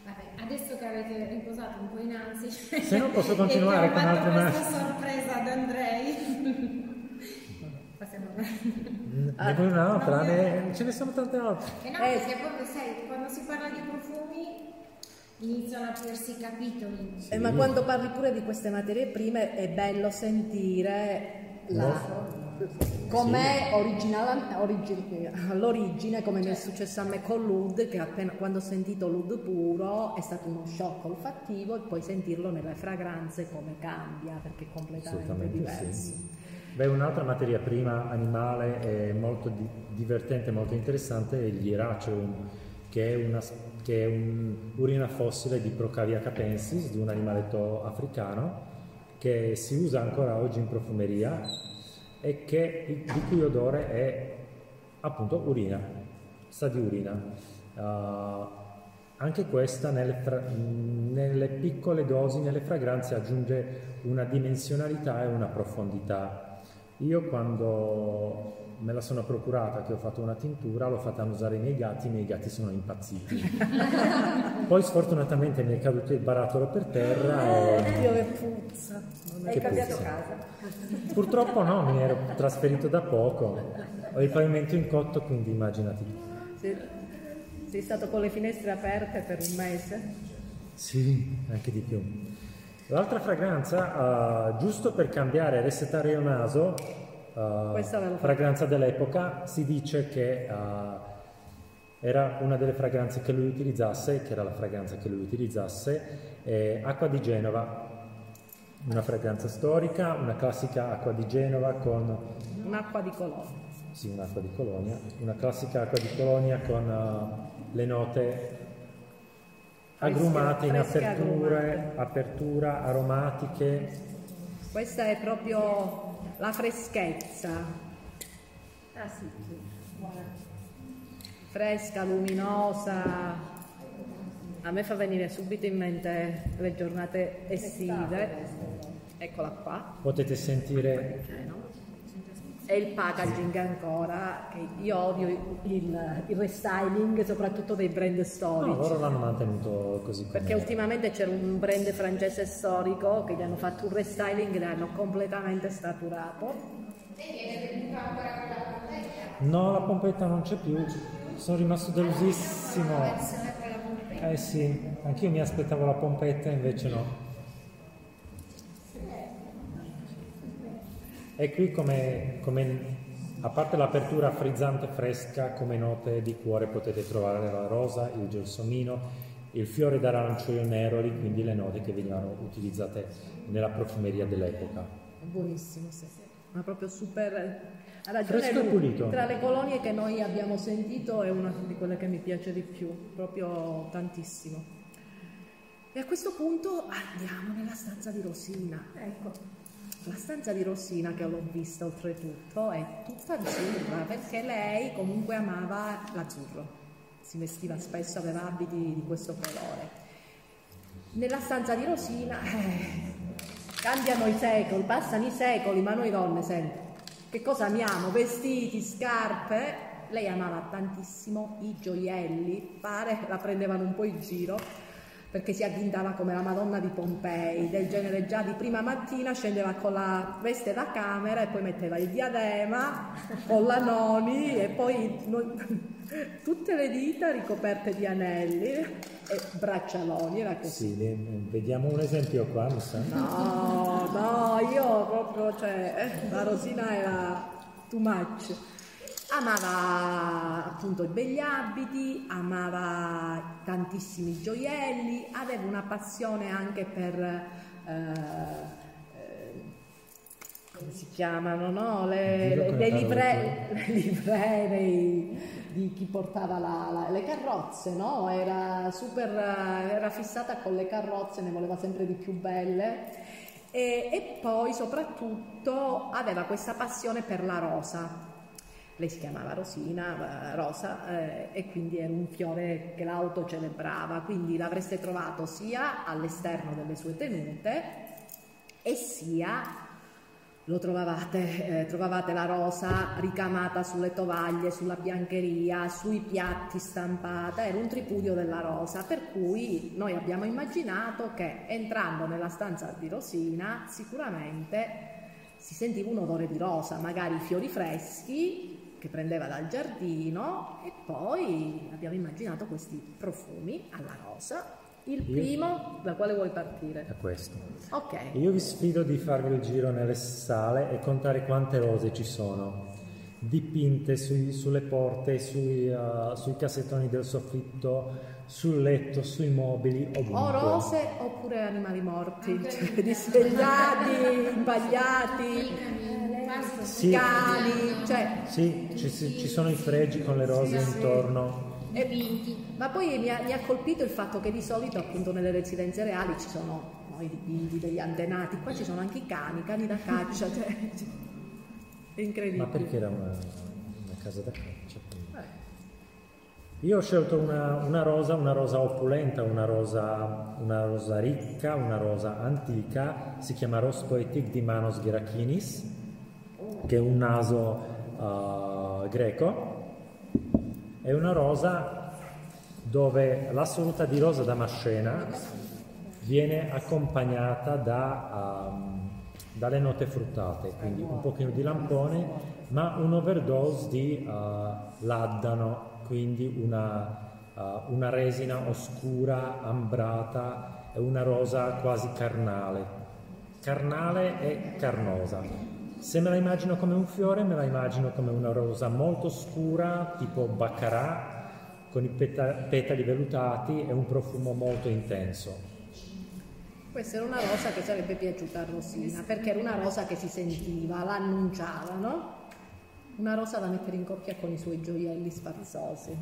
Vabbè, adesso che avete riposato un po' in ansia, se no posso *laughs* continuare con altre sorpresa ad Andrei. *laughs* Passiamo ne vuoi un'altra? Ne... Ce ne sono tante altre. Eh no, perché poi sai, quando si parla di profumi iniziano a aprirsi i capitoli. Sì. Eh, ma quando parli pure di queste materie prime è bello sentire la... Com'è sì. origine, all'origine, come mi è successo a me con l'Ud, che appena quando ho sentito l'Ud puro è stato uno shock olfattivo e poi sentirlo nelle fragranze come cambia, perché è completamente diverso. Sì. Beh, un'altra materia prima animale molto di, divertente, molto interessante è il Hieraceum, che è, una, che è un'urina fossile di Procavia capensis, di un animaletto africano, che si usa ancora oggi in profumeria e che, di cui odore è appunto urina, sa di urina. Uh, anche questa nelle, fra- nelle piccole dosi, nelle fragranze aggiunge una dimensionalità e una profondità io quando me la sono procurata, che ho fatto una tintura, l'ho fatta usare i miei gatti, i miei gatti sono impazziti. *laughs* Poi sfortunatamente mi è caduto il barattolo per terra e... Dio che puzza! Hai che cambiato puzza. casa? Purtroppo no, mi ero trasferito da poco. Ho il pavimento in cotto, quindi immaginati. Sei, sei stato con le finestre aperte per un mese? Sì, anche di più. L'altra fragranza, uh, giusto per cambiare, resettare il naso, uh, fragranza dell'epoca, si dice che uh, era una delle fragranze che lui utilizzasse, che era la fragranza che lui utilizzasse, è Acqua di Genova, una fragranza storica, una classica acqua di Genova con... Un'acqua di Colonia. Sì, un'acqua di Colonia, una classica acqua di Colonia con le note agrumate in aperture, apertura, aromatiche. Questa è proprio la freschezza. Ah sì, sì. Fresca, luminosa. A me fa venire subito in mente le giornate estive. Eccola qua. Potete sentire e il packaging ancora, che io odio il, il, restyling, soprattutto dei brand storici. No, loro l'hanno mantenuto così Perché ultimamente c'era un brand francese storico che gli hanno fatto un restyling e l'hanno completamente staturato. No, la pompetta non c'è più, sono rimasto delusissimo. Eh sì, anch'io mi aspettavo la pompetta, invece no. E qui come, come, a parte l'apertura frizzante fresca, come note di cuore potete trovare la rosa, il gelsomino, il fiore d'arancio e il neroli, quindi le note che venivano utilizzate nella profumeria dell'epoca. Buonissimo, sì. una proprio super... Ha ragione Fresco e lui. pulito. Tra le colonie che noi abbiamo sentito è una di quelle che mi piace di più, proprio tantissimo. E a questo punto andiamo nella stanza di Rosina. Ecco, la stanza di Rosina che l'ho vista oltretutto è tutta azzurra perché lei comunque amava l'azzurro. Si vestiva spesso, aveva abiti di questo colore. Nella stanza di Rosina eh, cambiano i secoli, passano i secoli, ma noi donne sempre. Che cosa amiamo? Vestiti, scarpe. Lei amava tantissimo i gioielli, pare la prendevano un po' in giro perché si agghindava come la Madonna di Pompei, del genere già di prima mattina scendeva con la veste da camera e poi metteva il diadema, collanoni e poi noi- *laughs* tutte le dita ricoperte di anelli e braccialoni, era così. Sì, vediamo un esempio qua, mi sa. No, no, io proprio, cioè, la Rosina era too much. Amava appunto i begli abiti, amava tantissimi gioielli, aveva una passione anche per, eh, eh, come si chiamano, no? Le, le, le livre, le livree dei- di chi portava la- la- le carrozze, no? Era super, eh, era fissata con le carrozze, ne voleva sempre di più belle. E, e poi soprattutto aveva questa passione per la rosa. Lei si chiamava Rosina, eh, Rosa, eh, e quindi era un fiore che l'auto celebrava, quindi l'avreste trovato sia all'esterno delle sue tenute e sia lo trovavate, eh, trovavate la rosa ricamata sulle tovaglie, sulla biancheria, sui piatti stampata, era un tripudio della rosa, per cui noi abbiamo immaginato che entrando nella stanza di Rosina sicuramente si sentiva un odore di rosa, magari fiori freschi che prendeva dal giardino e poi abbiamo immaginato questi profumi alla rosa. Il Io- primo, da quale vuoi partire? È questo. Ok. Io vi sfido di farvi il giro nelle sale e contare quante rose ci sono dipinte sui- sulle porte, sui, uh, sui cassettoni del soffitto, sul letto, sui mobili, ovunque. O rose oppure animali morti, Anche cioè, impagliati, Quasi Sì. cani, cioè, Sì, ci, ci sono i fregi con le rose intorno. e- vinti. ma poi mi ha, mi ha colpito il fatto che di solito appunto nelle residenze reali ci sono no, i dipinti degli antenati, qua ci sono anche i cani, cani da caccia, cioè, è incredibile. Ma perché era una, una casa da caccia? Io ho scelto una, una rosa, una rosa opulenta, una rosa, una rosa ricca, una rosa antica, si chiama Ros Poetic di Manos Gerakinis, che è un naso eh, greco. È una rosa dove l'assoluta di rosa damascena viene accompagnata da, ehm, dalle note fruttate, quindi un pochino di lampone, ma un overdose di eh, laddano, quindi una, eh, una resina oscura, ambrata, e una rosa quasi carnale, carnale e carnosa. Se me la immagino come un fiore, me la immagino come una rosa molto scura, tipo baccarà, con i peta- petali vellutati e un profumo molto intenso. Questa era una rosa che sarebbe piaciuta a Rosina, perché era una rosa che si sentiva, l'annunciava, no? Una rosa da mettere in coppia con i suoi gioielli sfarzosi.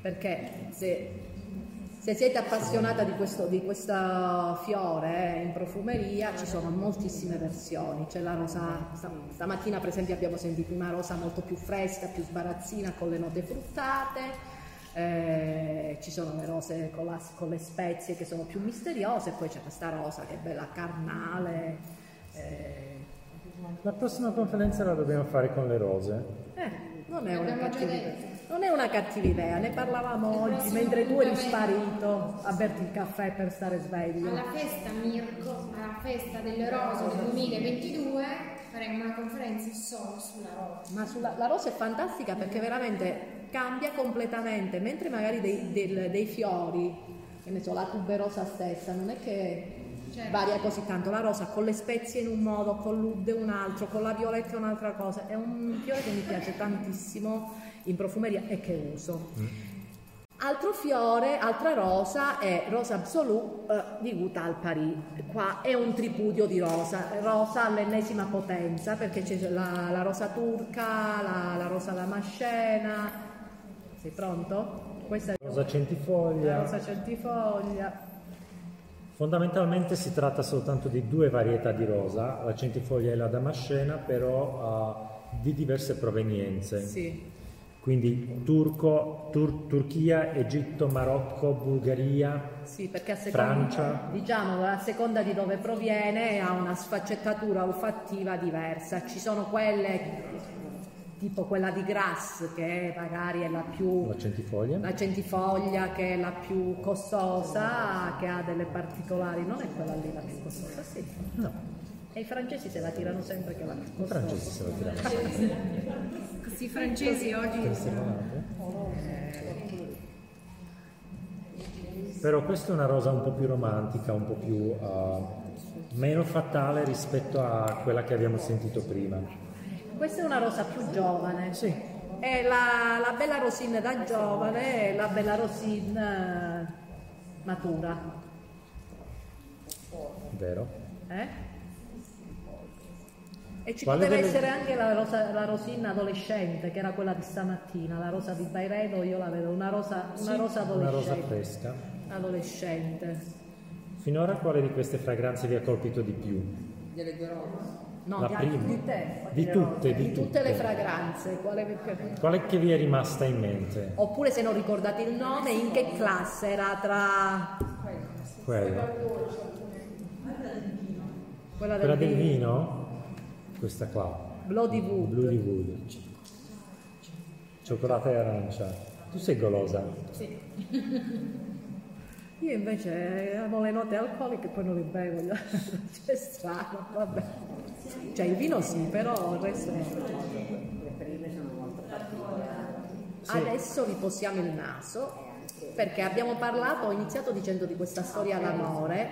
Perché se, se siete appassionata di questo, di questo fiore eh, in profumeria ci sono moltissime versioni. C'è la rosa, sta- stamattina per esempio abbiamo sentito una rosa molto più fresca, più sbarazzina con le note fruttate. Eh, ci sono le rose con, la- con le spezie che sono più misteriose, poi c'è questa rosa che è bella carnale. eh, La prossima conferenza la dobbiamo fare con le rose. eh, non, è una cattiva idea. non è una cattiva idea, ne parlavamo oggi mentre tu eri sparito a berti il caffè per stare sveglio. Alla festa Mirko, alla festa delle rose del 2022, faremo una conferenza solo sulla rosa. Ma sulla, la rosa è fantastica perché veramente cambia completamente, mentre magari dei, del- dei fiori, che ne so, la tuberosa stessa, non è che Certo. varia così tanto, la rosa con le spezie in un modo, con l'udde un altro, con la violetta un'altra cosa, è un fiore che mi piace tantissimo in profumeria e che uso. Altro fiore, altra rosa è Rosa Absolu eh, di Gutal Paris. Qua è un tripudio di rosa, rosa all'ennesima potenza perché c'è la, la rosa turca, la, la rosa damascena. Sei pronto? Questa è rosa centifoglia. La rosa centifoglia. Fondamentalmente si tratta soltanto di due varietà di rosa, la centifoglia e la damascena, però uh, di diverse provenienze. Sì. Quindi Turco, Tur- Turchia, Egitto, Marocco, Bulgaria, sì, perché a seconda, Francia. Diciamo, a seconda di dove proviene ha una sfaccettatura olfattiva diversa. Ci sono quelle tipo quella di Grass che magari è la più la centifoglia. la centifoglia che è la più costosa che ha delle particolari non è quella lì la più costosa sì. No. E i francesi se la tirano sempre che la più costosa i francesi se la tirano questi francesi oggi... Però questa è una rosa un po' più romantica, un po' più uh, meno fatale rispetto a quella che abbiamo sentito prima. Questa è una rosa più giovane. Sì. È la, la bella rosina da giovane e la bella rosina matura. Vero? Eh? E ci Quale poteva delle... essere anche la, rosa, la, rosina adolescente, che era quella di stamattina, la rosa di Bairedo, io la vedo, una rosa, una sì, rosa adolescente. Una rosa fresca. Adolescente. Finora quale di queste fragranze vi ha colpito di più? Delle due rose. No, la di, prima. di te. Di tutte, di, di tutte tutte. le fragranze. Quale... Quale che vi è rimasta in mente? Oppure se non ricordate il nome, in che classe era tra... Quella. Quella del, Quella del vino. vino? Questa qua. Bloody Wood. Bloody Wood. Cioccolata e arancia. Tu sei golosa? Sì. Io invece amo le note alcoliche e poi non le bevo. *laughs* C'è strano, vabbè. Cioè il vino sì, però il resto no. Le prime sono molto particolari. Sì. Adesso riposiamo il naso perché abbiamo parlato, ho iniziato dicendo di questa storia d'amore,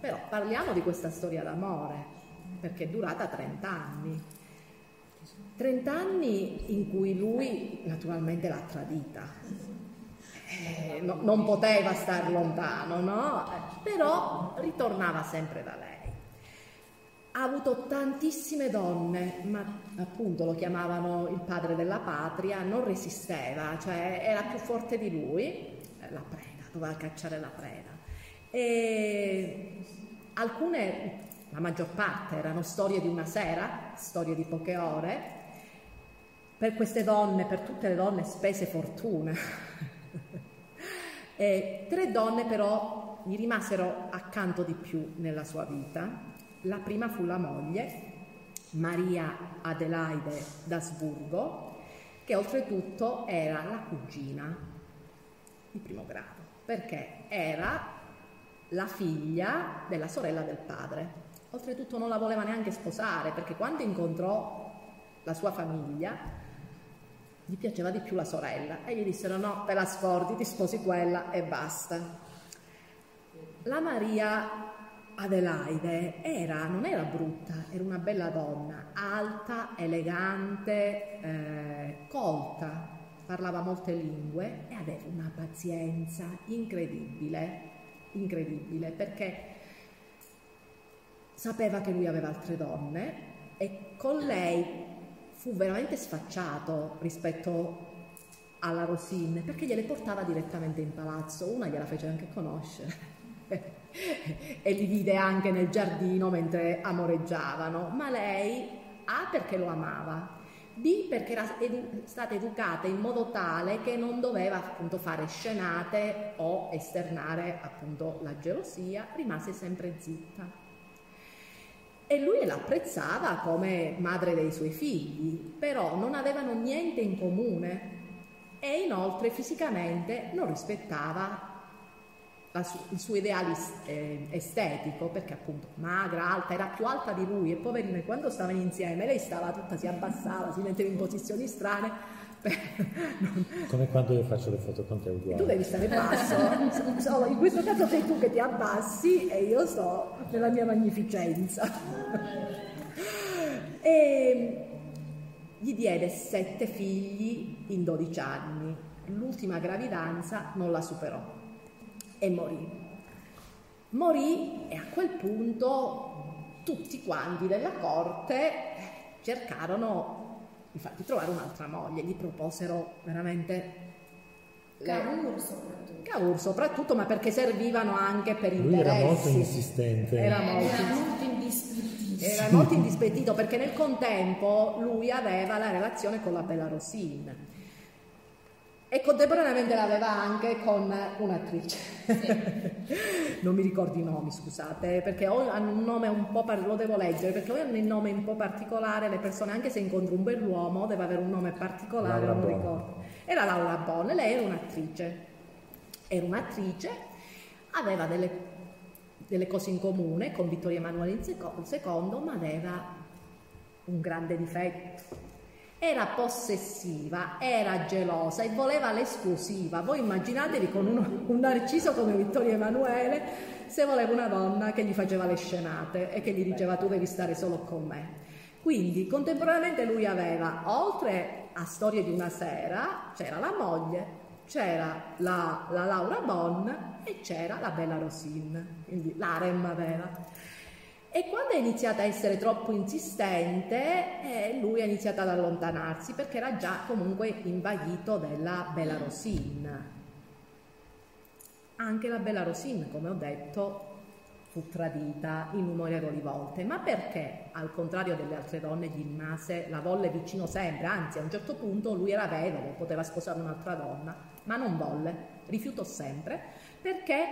però parliamo di questa storia d'amore perché è durata 30 anni. 30 anni in cui lui naturalmente l'ha tradita. Eh, no, non poteva star lontano, no? Però ritornava sempre da lei. Ha avuto tantissime donne, ma appunto lo chiamavano il padre della patria, non resisteva, cioè era più forte di lui, la preda, doveva cacciare la preda. E alcune la maggior parte erano storie di una sera, storie di poche ore. Per queste donne, per tutte le donne, spese fortune. *laughs* e tre donne però gli rimasero accanto di più nella sua vita. La prima fu la moglie, Maria Adelaide d'Asburgo, che oltretutto era la cugina di primo grado, perché era la figlia della sorella del padre. Oltretutto non la voleva neanche sposare perché quando incontrò la sua famiglia gli piaceva di più la sorella e gli dissero no, te la scordi, ti sposi quella e basta. La Maria Adelaide era, non era brutta, era una bella donna, alta, elegante, eh, colta, parlava molte lingue e aveva una pazienza incredibile, incredibile perché sapeva che lui aveva altre donne e con lei fu veramente sfacciato rispetto alla Rosin perché gliele portava direttamente in palazzo, una gliela fece anche conoscere *laughs* e li vide anche nel giardino mentre amoreggiavano, ma lei A perché lo amava, B perché era edu- stata educata in modo tale che non doveva appunto fare scenate o esternare appunto la gelosia, rimase sempre zitta. E lui l'apprezzava come madre dei suoi figli, però non avevano niente in comune. E inoltre fisicamente non rispettava su- il suo ideale eh, estetico, perché appunto magra, alta, era più alta di lui e poverina, quando stavano insieme lei stava tutta, si abbassava, si metteva in posizioni strane. *laughs* Come quando io faccio le foto con te uguale. Tu devi stare basso, solo in questo caso sei tu che ti abbassi e io sto nella mia magnificenza. *laughs* e gli diede sette figli in 12 anni l'ultima gravidanza non la superò e morì. Morì e a quel punto tutti quanti della corte cercarono di fargli trovare un'altra moglie, gli proposero veramente Cavour soprattutto. Cavour soprattutto, ma perché servivano anche per Lui interessi. era molto insistente. Era Eh, molto- era molto indispettito. Era molto indispettito perché nel contempo lui aveva la relazione con la Bella Rossin e contemporaneamente l'aveva anche con un'attrice. *laughs* non mi ricordo i nomi, scusate, perché o hanno un nome un po' par- lo devo leggere, perché o hanno il nome un po' particolare, le persone anche se incontro un bell'uomo deve avere un nome particolare, Laura non lo Bon. ricordo. Era Laura Bon, lei era un'attrice. Era un'attrice, aveva delle, delle cose in comune con Vittorio Emanuele II, ma aveva un grande difetto. Era possessiva, era gelosa e voleva l'esclusiva. Voi immaginatevi con uno- un narciso come Vittorio Emanuele se voleva una donna che gli faceva le scenate e che gli diceva tu devi stare solo con me. Quindi contemporaneamente lui aveva, oltre a Storie di una sera, c'era la moglie, c'era la, la Laura Bon e c'era la Bella Rosin, quindi l'harem aveva. E quando è iniziata a essere troppo insistente, eh, lui ha iniziato ad allontanarsi perché era già comunque invaghito della Bella Rosin. Anche la Bella Rosin, come ho detto, fu tradita innumerevoli volte. Ma perché, al contrario delle altre donne, gli rimase, la volle vicino sempre? Anzi, a un certo punto lui era vedovo, poteva sposare un'altra donna, ma non volle, rifiutò sempre, perché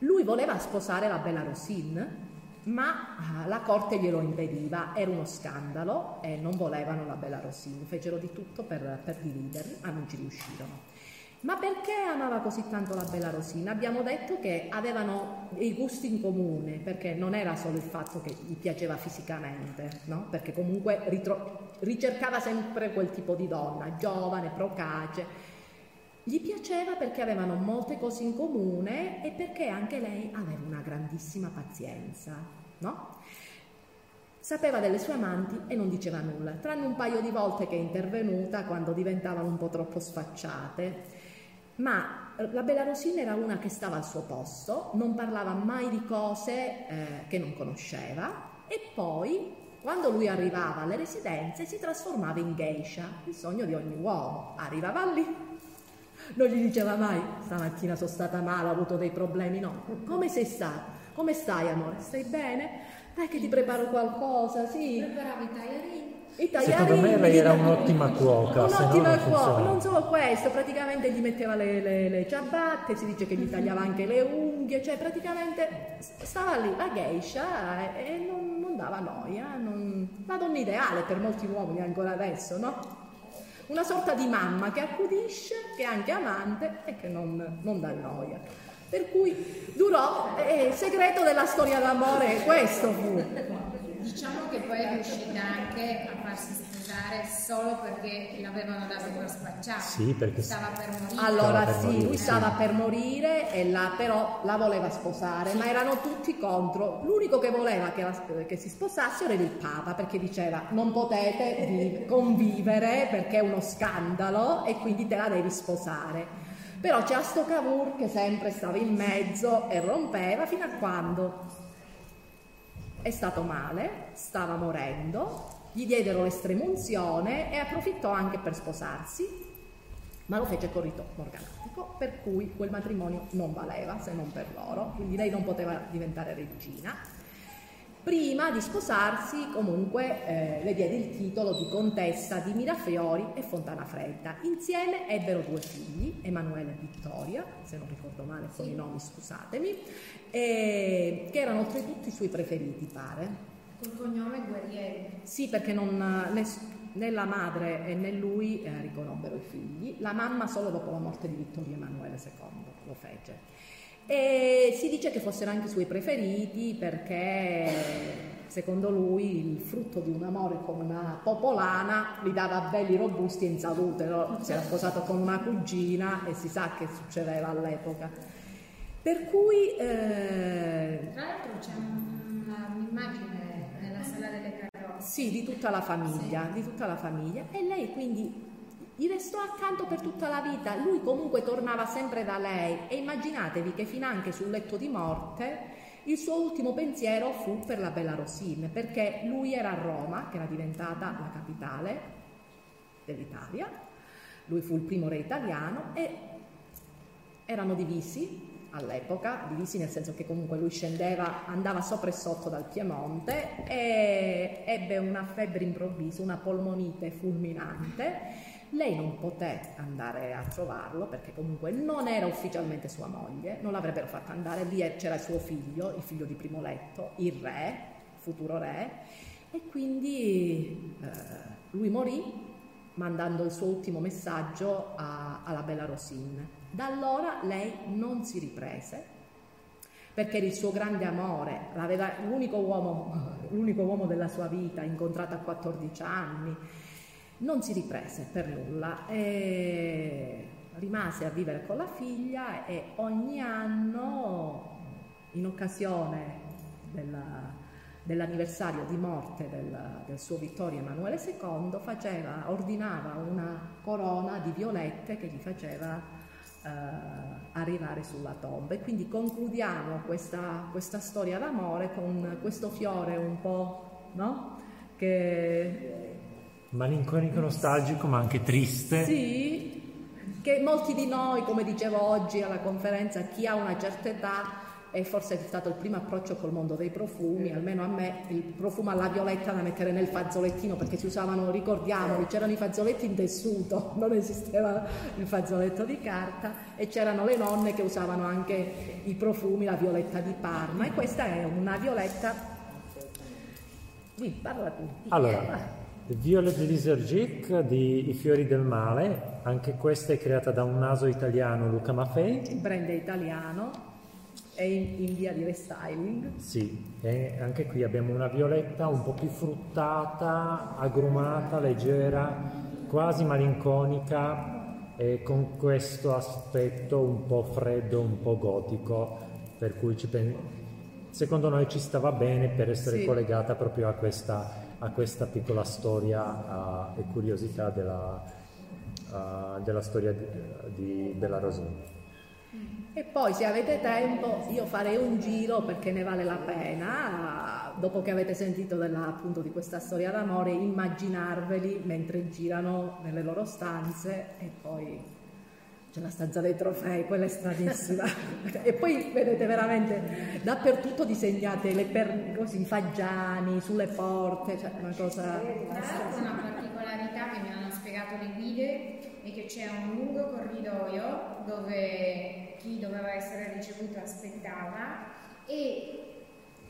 lui voleva sposare la Bella Rosin, ma ah, la corte glielo impediva, era uno scandalo e non volevano la Bella Rosin, fecero di tutto per, per dividerli, ma non ci riuscirono. Ma perché amava così tanto la Bella Rosina? Abbiamo detto che avevano dei gusti in comune, perché non era solo il fatto che gli piaceva fisicamente, no? perché comunque ricercava sempre quel tipo di donna, giovane, procace. Gli piaceva perché avevano molte cose in comune e perché anche lei aveva una grandissima pazienza, no? Sapeva delle sue amanti e non diceva nulla, tranne un paio di volte che è intervenuta quando diventavano un po' troppo sfacciate. Ma eh, la Bella Rosina era una che stava al suo posto, non parlava mai di cose eh, che non conosceva e poi, quando lui arrivava alle residenze, si trasformava in geisha, il sogno di ogni uomo. Arrivava lì, non gli diceva mai, stamattina sono stata male, ho avuto dei problemi, no. Come sei stata? Come stai amore? Stai bene? Dai che ti preparo qualcosa, sì. Preparavo i tagliarini. I Secondo me tagliarini, lei era un'ottima cuoca, no Un'ottima non cuoca, non solo questo, praticamente gli metteva le, le- le ciabatte, si dice che gli tagliava anche le unghie, cioè praticamente stava lì la geisha e, e non, non dava noia, non- la donna ideale per molti uomini ancora adesso, no? Una sorta di mamma che accudisce, che è anche amante e che non, non dà noia. Per cui durò, e il segreto della storia d'amore questo fu. Diciamo che poi è riuscita anche a farsi sposare solo perché l'avevano dato per spacciato. Sì, perché- stava per morire. Allora Stava per sì, morire, lui sì. stava per morire e la, però la voleva sposare, ma erano tutti contro. L'unico che voleva che, la- che si sposassero era il Papa, perché diceva non potete convivere perché è uno scandalo e quindi te la devi sposare. Però c'era sto Cavour che sempre stava in mezzo e rompeva fino a quando è stato male, stava morendo, gli diedero l'estremunzione e approfittò anche per sposarsi, ma lo fece con rito morganatico, per cui quel matrimonio non valeva se non per loro, quindi lei non poteva diventare regina. Prima di sposarsi, comunque, eh, le diede il titolo di contessa di Mirafiori e Fontana Fredda. Insieme ebbero due figli, Emanuele e Vittoria, se non ricordo male con i nomi, scusatemi, e- che erano oltretutto i suoi preferiti, pare. Col cognome Guerrieri. Sì, perché non, né la madre né lui eh, riconobbero i figli, la mamma solo dopo la morte di Vittorio Emanuele II lo fece. E si dice che fossero anche i suoi preferiti perché secondo lui il frutto di un amore con una popolana li dava belli robusti e in salute. no? Si era sposato con una cugina e si sa che succedeva all'epoca. Per cui eh, Tra l'altro c'è un'immagine Sì, di tutta la famiglia, di tutta la famiglia. E lei quindi gli restò accanto per tutta la vita, lui comunque tornava sempre da lei. E immaginatevi che fin anche sul letto di morte il suo ultimo pensiero fu per la bella Rosine, perché lui era a Roma, che era diventata la capitale dell'Italia, lui fu il primo re italiano e erano divisi all'epoca, divisi nel senso che comunque lui scendeva, andava sopra e sotto dal Piemonte e ebbe una febbre improvvisa, una polmonite fulminante lei non poté andare a trovarlo perché comunque non era ufficialmente sua moglie, non l'avrebbero fatta andare, lì c'era suo figlio, il figlio di primo letto, il re, futuro re, e quindi eh, lui morì mandando il suo ultimo messaggio a, alla bella Rosine. Da allora lei non si riprese perché il suo grande amore, l'unico uomo, l'unico uomo della sua vita, incontrato a 14 anni non si riprese per nulla e rimase a vivere con la figlia e ogni anno, in occasione della, dell'anniversario di morte del, del, suo Vittorio Emanuele II, faceva, ordinava una corona di violette che gli faceva eh, arrivare sulla tomba. E quindi concludiamo questa, questa storia d'amore con questo fiore un po', no? Che Malinconico, nostalgico, ma anche triste. Sì, che molti di noi, come dicevo oggi alla conferenza, chi ha una certa età e forse è stato il primo approccio col mondo dei profumi, almeno a me il profumo alla violetta da mettere nel fazzolettino perché si usavano, ricordiamoli, c'erano i fazzoletti in tessuto, *laughs* non esisteva il fazzoletto di carta e c'erano le nonne che usavano anche i profumi, la violetta di Parma e questa è una violetta... Sì, parla tu. Allora, Violet Lysergic di I fiori del male, anche questa è creata da un naso italiano Luca Maffei. Il brand è italiano, è in, in via di restyling. Sì, e anche qui abbiamo una violetta un po' più fruttata, agrumata, leggera, quasi malinconica e con questo aspetto un po' freddo, un po' gotico, per cui secondo noi ci stava bene per essere sì. collegata proprio a questa a questa piccola storia uh, e curiosità della, uh, della storia di, di Bella Rosina. E poi se avete tempo io farei un giro perché ne vale la pena, dopo che avete sentito della, appunto di questa storia d'amore, immaginarveli mentre girano nelle loro stanze e poi c'è la stanza dei trofei, quella è stranissima. *laughs* e poi vedete veramente dappertutto disegnate le per, così, i faggiani sulle porte, cioè una cosa. Una particolarità che mi hanno spiegato le guide è che c'è un lungo corridoio dove chi doveva essere ricevuto aspettava e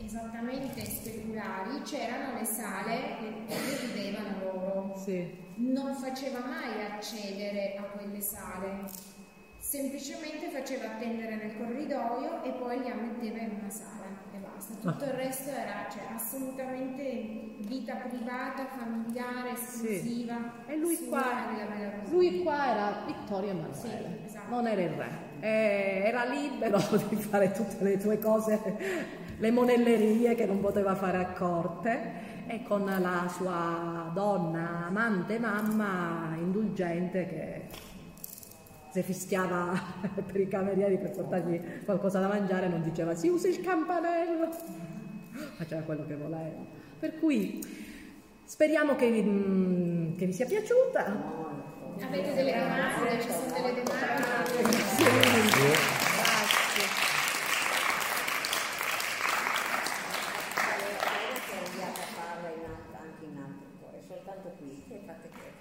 esattamente speculari c'erano le sale dove vivevano loro. Sì. Non faceva mai accedere a quelle sale semplicemente faceva attendere nel corridoio e poi li ammetteva in una sala e basta. Tutto ah. il resto era cioè, assolutamente vita privata, familiare, esclusiva. Sì. E lui qua, lui qua, era Vittorio Emanuele, sì, esatto. non era il re. E era libero *laughs* di fare tutte le tue cose, le monellerie che non poteva fare a corte e con la sua donna, amante, mamma indulgente che se fischiava *laughs* per i camerieri per portargli qualcosa da mangiare non diceva si usa il campanello, faceva quello che voleva. Per cui speriamo che mm, che vi sia piaciuta. Avete delle domande? Ci sono delle domande?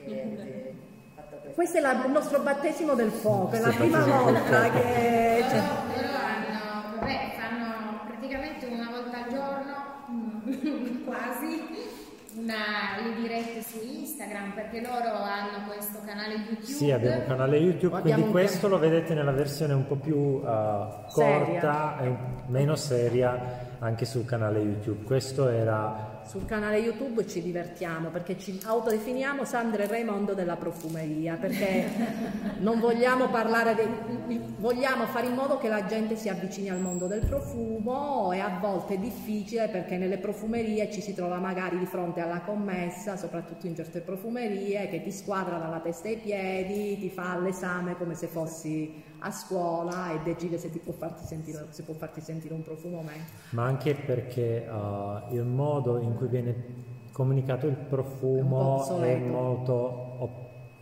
Grazie. Questo è la, il nostro battesimo del fuoco, è la prima volta che... Cioè... Loro hanno, vabbè, fanno praticamente una volta al giorno, *laughs* quasi, una, le dirette su Instagram perché loro hanno questo canale YouTube. Sì, abbiamo un canale YouTube, quindi questo lo vedete nella versione un po' più uh, corta seria. e meno seria anche sul canale YouTube. Questo era sul canale YouTube ci divertiamo perché ci autodefiniamo Sandra e Raimondo della profumeria perché *laughs* non vogliamo parlare di, vogliamo fare in modo che la gente si avvicini al mondo del profumo e a volte è difficile perché nelle profumerie ci si trova magari di fronte alla commessa, soprattutto in certe profumerie, che ti squadra dalla testa ai piedi, ti fa l'esame come se fossi a scuola e decide se, può farti sentire, se può farti sentire un profumo o meno. Ma anche perché uh, il modo in cui viene comunicato il profumo è, è molto,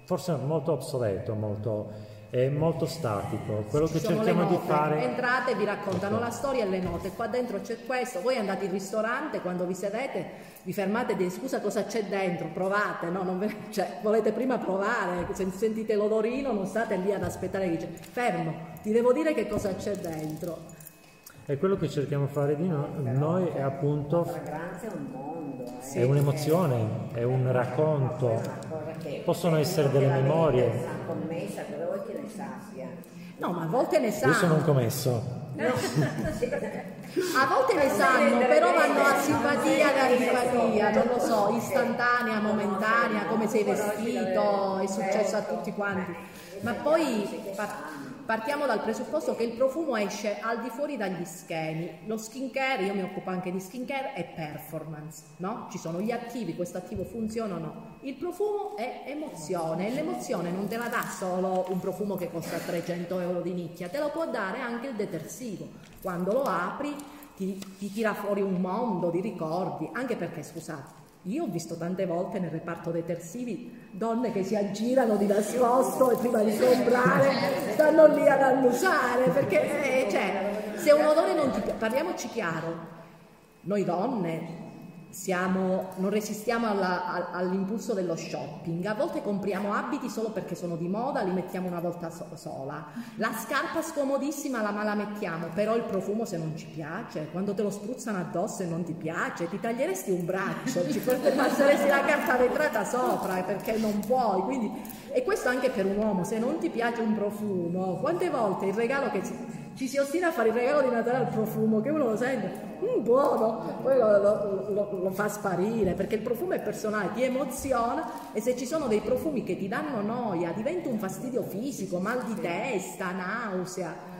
forse molto obsoleto, molto è molto statico. Quello Ci che cerchiamo di fare. Entrate vi raccontano okay. la storia e le note. Qua dentro c'è questo. Voi andate in ristorante, quando vi sedete, vi fermate e dite scusa cosa c'è dentro, provate, no? Ve... Cioè, volete prima provare, se sentite l'odorino non state lì ad aspettare che dice fermo, ti devo dire che cosa c'è dentro. E quello che cerchiamo di fare di no, noi è appunto... La fragranza è un mondo. Eh. È un'emozione, è un racconto. Possono essere delle memorie. commessa, dove vuoi che ne sappia? No, ma a volte ne sanno. Io sono un commesso. *laughs* A volte ne sanno, però vanno a simpatia e antipatia, non lo so, istantanea, momentanea, come sei vestito, è successo a tutti quanti. Ma poi partiamo dal presupposto che il profumo esce al di fuori dagli schemi. Lo skincare, io mi occupo anche di skincare, è performance, no? Ci sono gli attivi, questo attivo funziona o no. Il profumo è emozione e l'emozione non te la dà solo un profumo che costa 300 euro di nicchia, te lo può dare anche il detersivo. Quando lo apri ti, ti tira fuori un mondo di ricordi, anche perché, scusate, io ho visto tante volte nel reparto detersivi donne che si aggirano di nascosto e prima di comprare stanno lì ad annusare perché eh, cioè, se un odore non ti piace, parliamoci chiaro, noi donne siamo, non resistiamo all'impulso dello shopping, a volte compriamo abiti solo perché sono di moda, li mettiamo una volta so- sola, la scarpa scomodissima la mala mettiamo, però il profumo se non ci piace, quando te lo spruzzano addosso e non ti piace, ti taglieresti un braccio, ci passeresti la carta vetrata sopra perché non puoi, quindi, e questo anche per un uomo, se non ti piace un profumo, quante volte il regalo che ci ci si ostina a fare il regalo di Natale al profumo che uno lo sente, mm, buono, poi lo, lo, lo, lo, fa sparire perché il profumo è personale, ti emoziona e se ci sono dei profumi che ti danno noia diventa un fastidio fisico, mal di testa, nausea.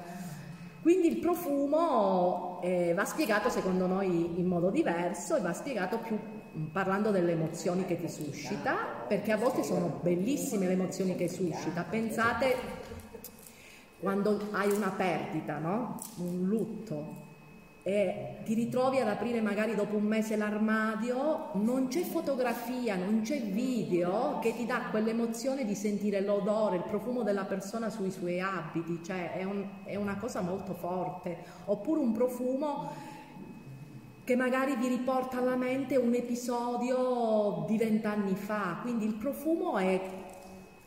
Quindi il profumo eh, va spiegato secondo noi in modo diverso e va spiegato più mm, parlando delle emozioni che ti suscita, perché a volte sono bellissime le emozioni che suscita. Pensate quando hai una perdita, no? un lutto, e ti ritrovi ad aprire magari dopo un mese l'armadio, non c'è fotografia, non c'è video che ti dà quell'emozione di sentire l'odore, il profumo della persona sui suoi abiti, cioè è, un, è una cosa molto forte. Oppure un profumo che magari vi riporta alla mente un episodio di vent'anni fa, quindi il profumo è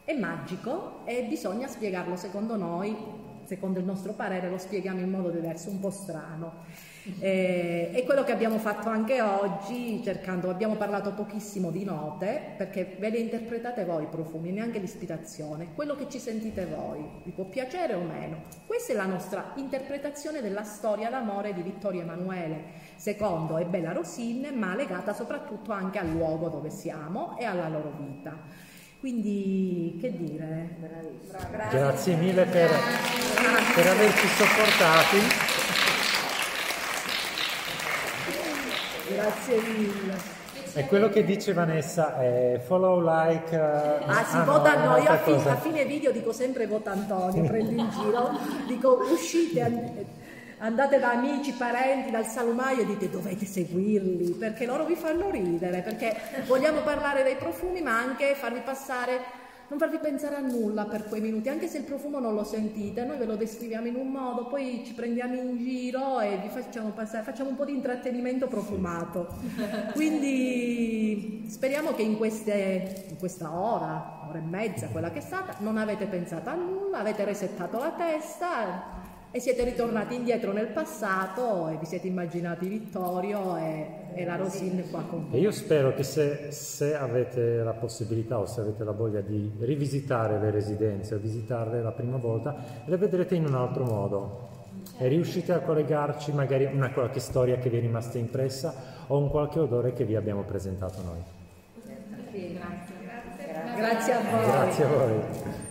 è magico e bisogna spiegarlo secondo noi, secondo il nostro parere lo spieghiamo in modo diverso, un po' strano. Eh, è quello che abbiamo fatto anche oggi, cercando, abbiamo parlato pochissimo di note, perché ve le interpretate voi i profumi, neanche l'ispirazione, quello che ci sentite voi, vi può piacere o meno. Questa è la nostra interpretazione della storia d'amore di Vittorio Emanuele II e Bella Rosine, ma legata soprattutto anche al luogo dove siamo e alla loro vita. Quindi che dire? Grazie, Grazie mille per, per averci sopportati. Grazie mille. E quello che dice Vanessa è follow, like. Uh, ah, si ah, vota no, no. Io a, fi- a, fine video dico sempre vota Antonio, prendo in giro, dico uscite andate da amici, parenti, dal salumaio e dite dovete seguirli perché loro vi fanno ridere, perché vogliamo parlare dei profumi ma anche farvi passare non farvi pensare a nulla per quei minuti, anche se il profumo non lo sentite, noi ve lo descriviamo in un modo, poi ci prendiamo in giro e vi facciamo passare, facciamo un po' di intrattenimento profumato. Quindi speriamo che in, queste, in questa ora, ora e mezza, quella che è stata, non avete pensato a nulla, avete resettato la testa e siete ritornati indietro nel passato e vi siete immaginati Vittorio e, e la Rosin qua con voi. E io spero che se, se, avete la possibilità o se avete la voglia di rivisitare le residenze o visitarle la prima volta, le vedrete in un altro modo e riuscite a collegarci magari una qualche storia che vi è rimasta impressa o un qualche odore che vi abbiamo presentato noi. Sì, grazie. Grazie a voi. Grazie a voi.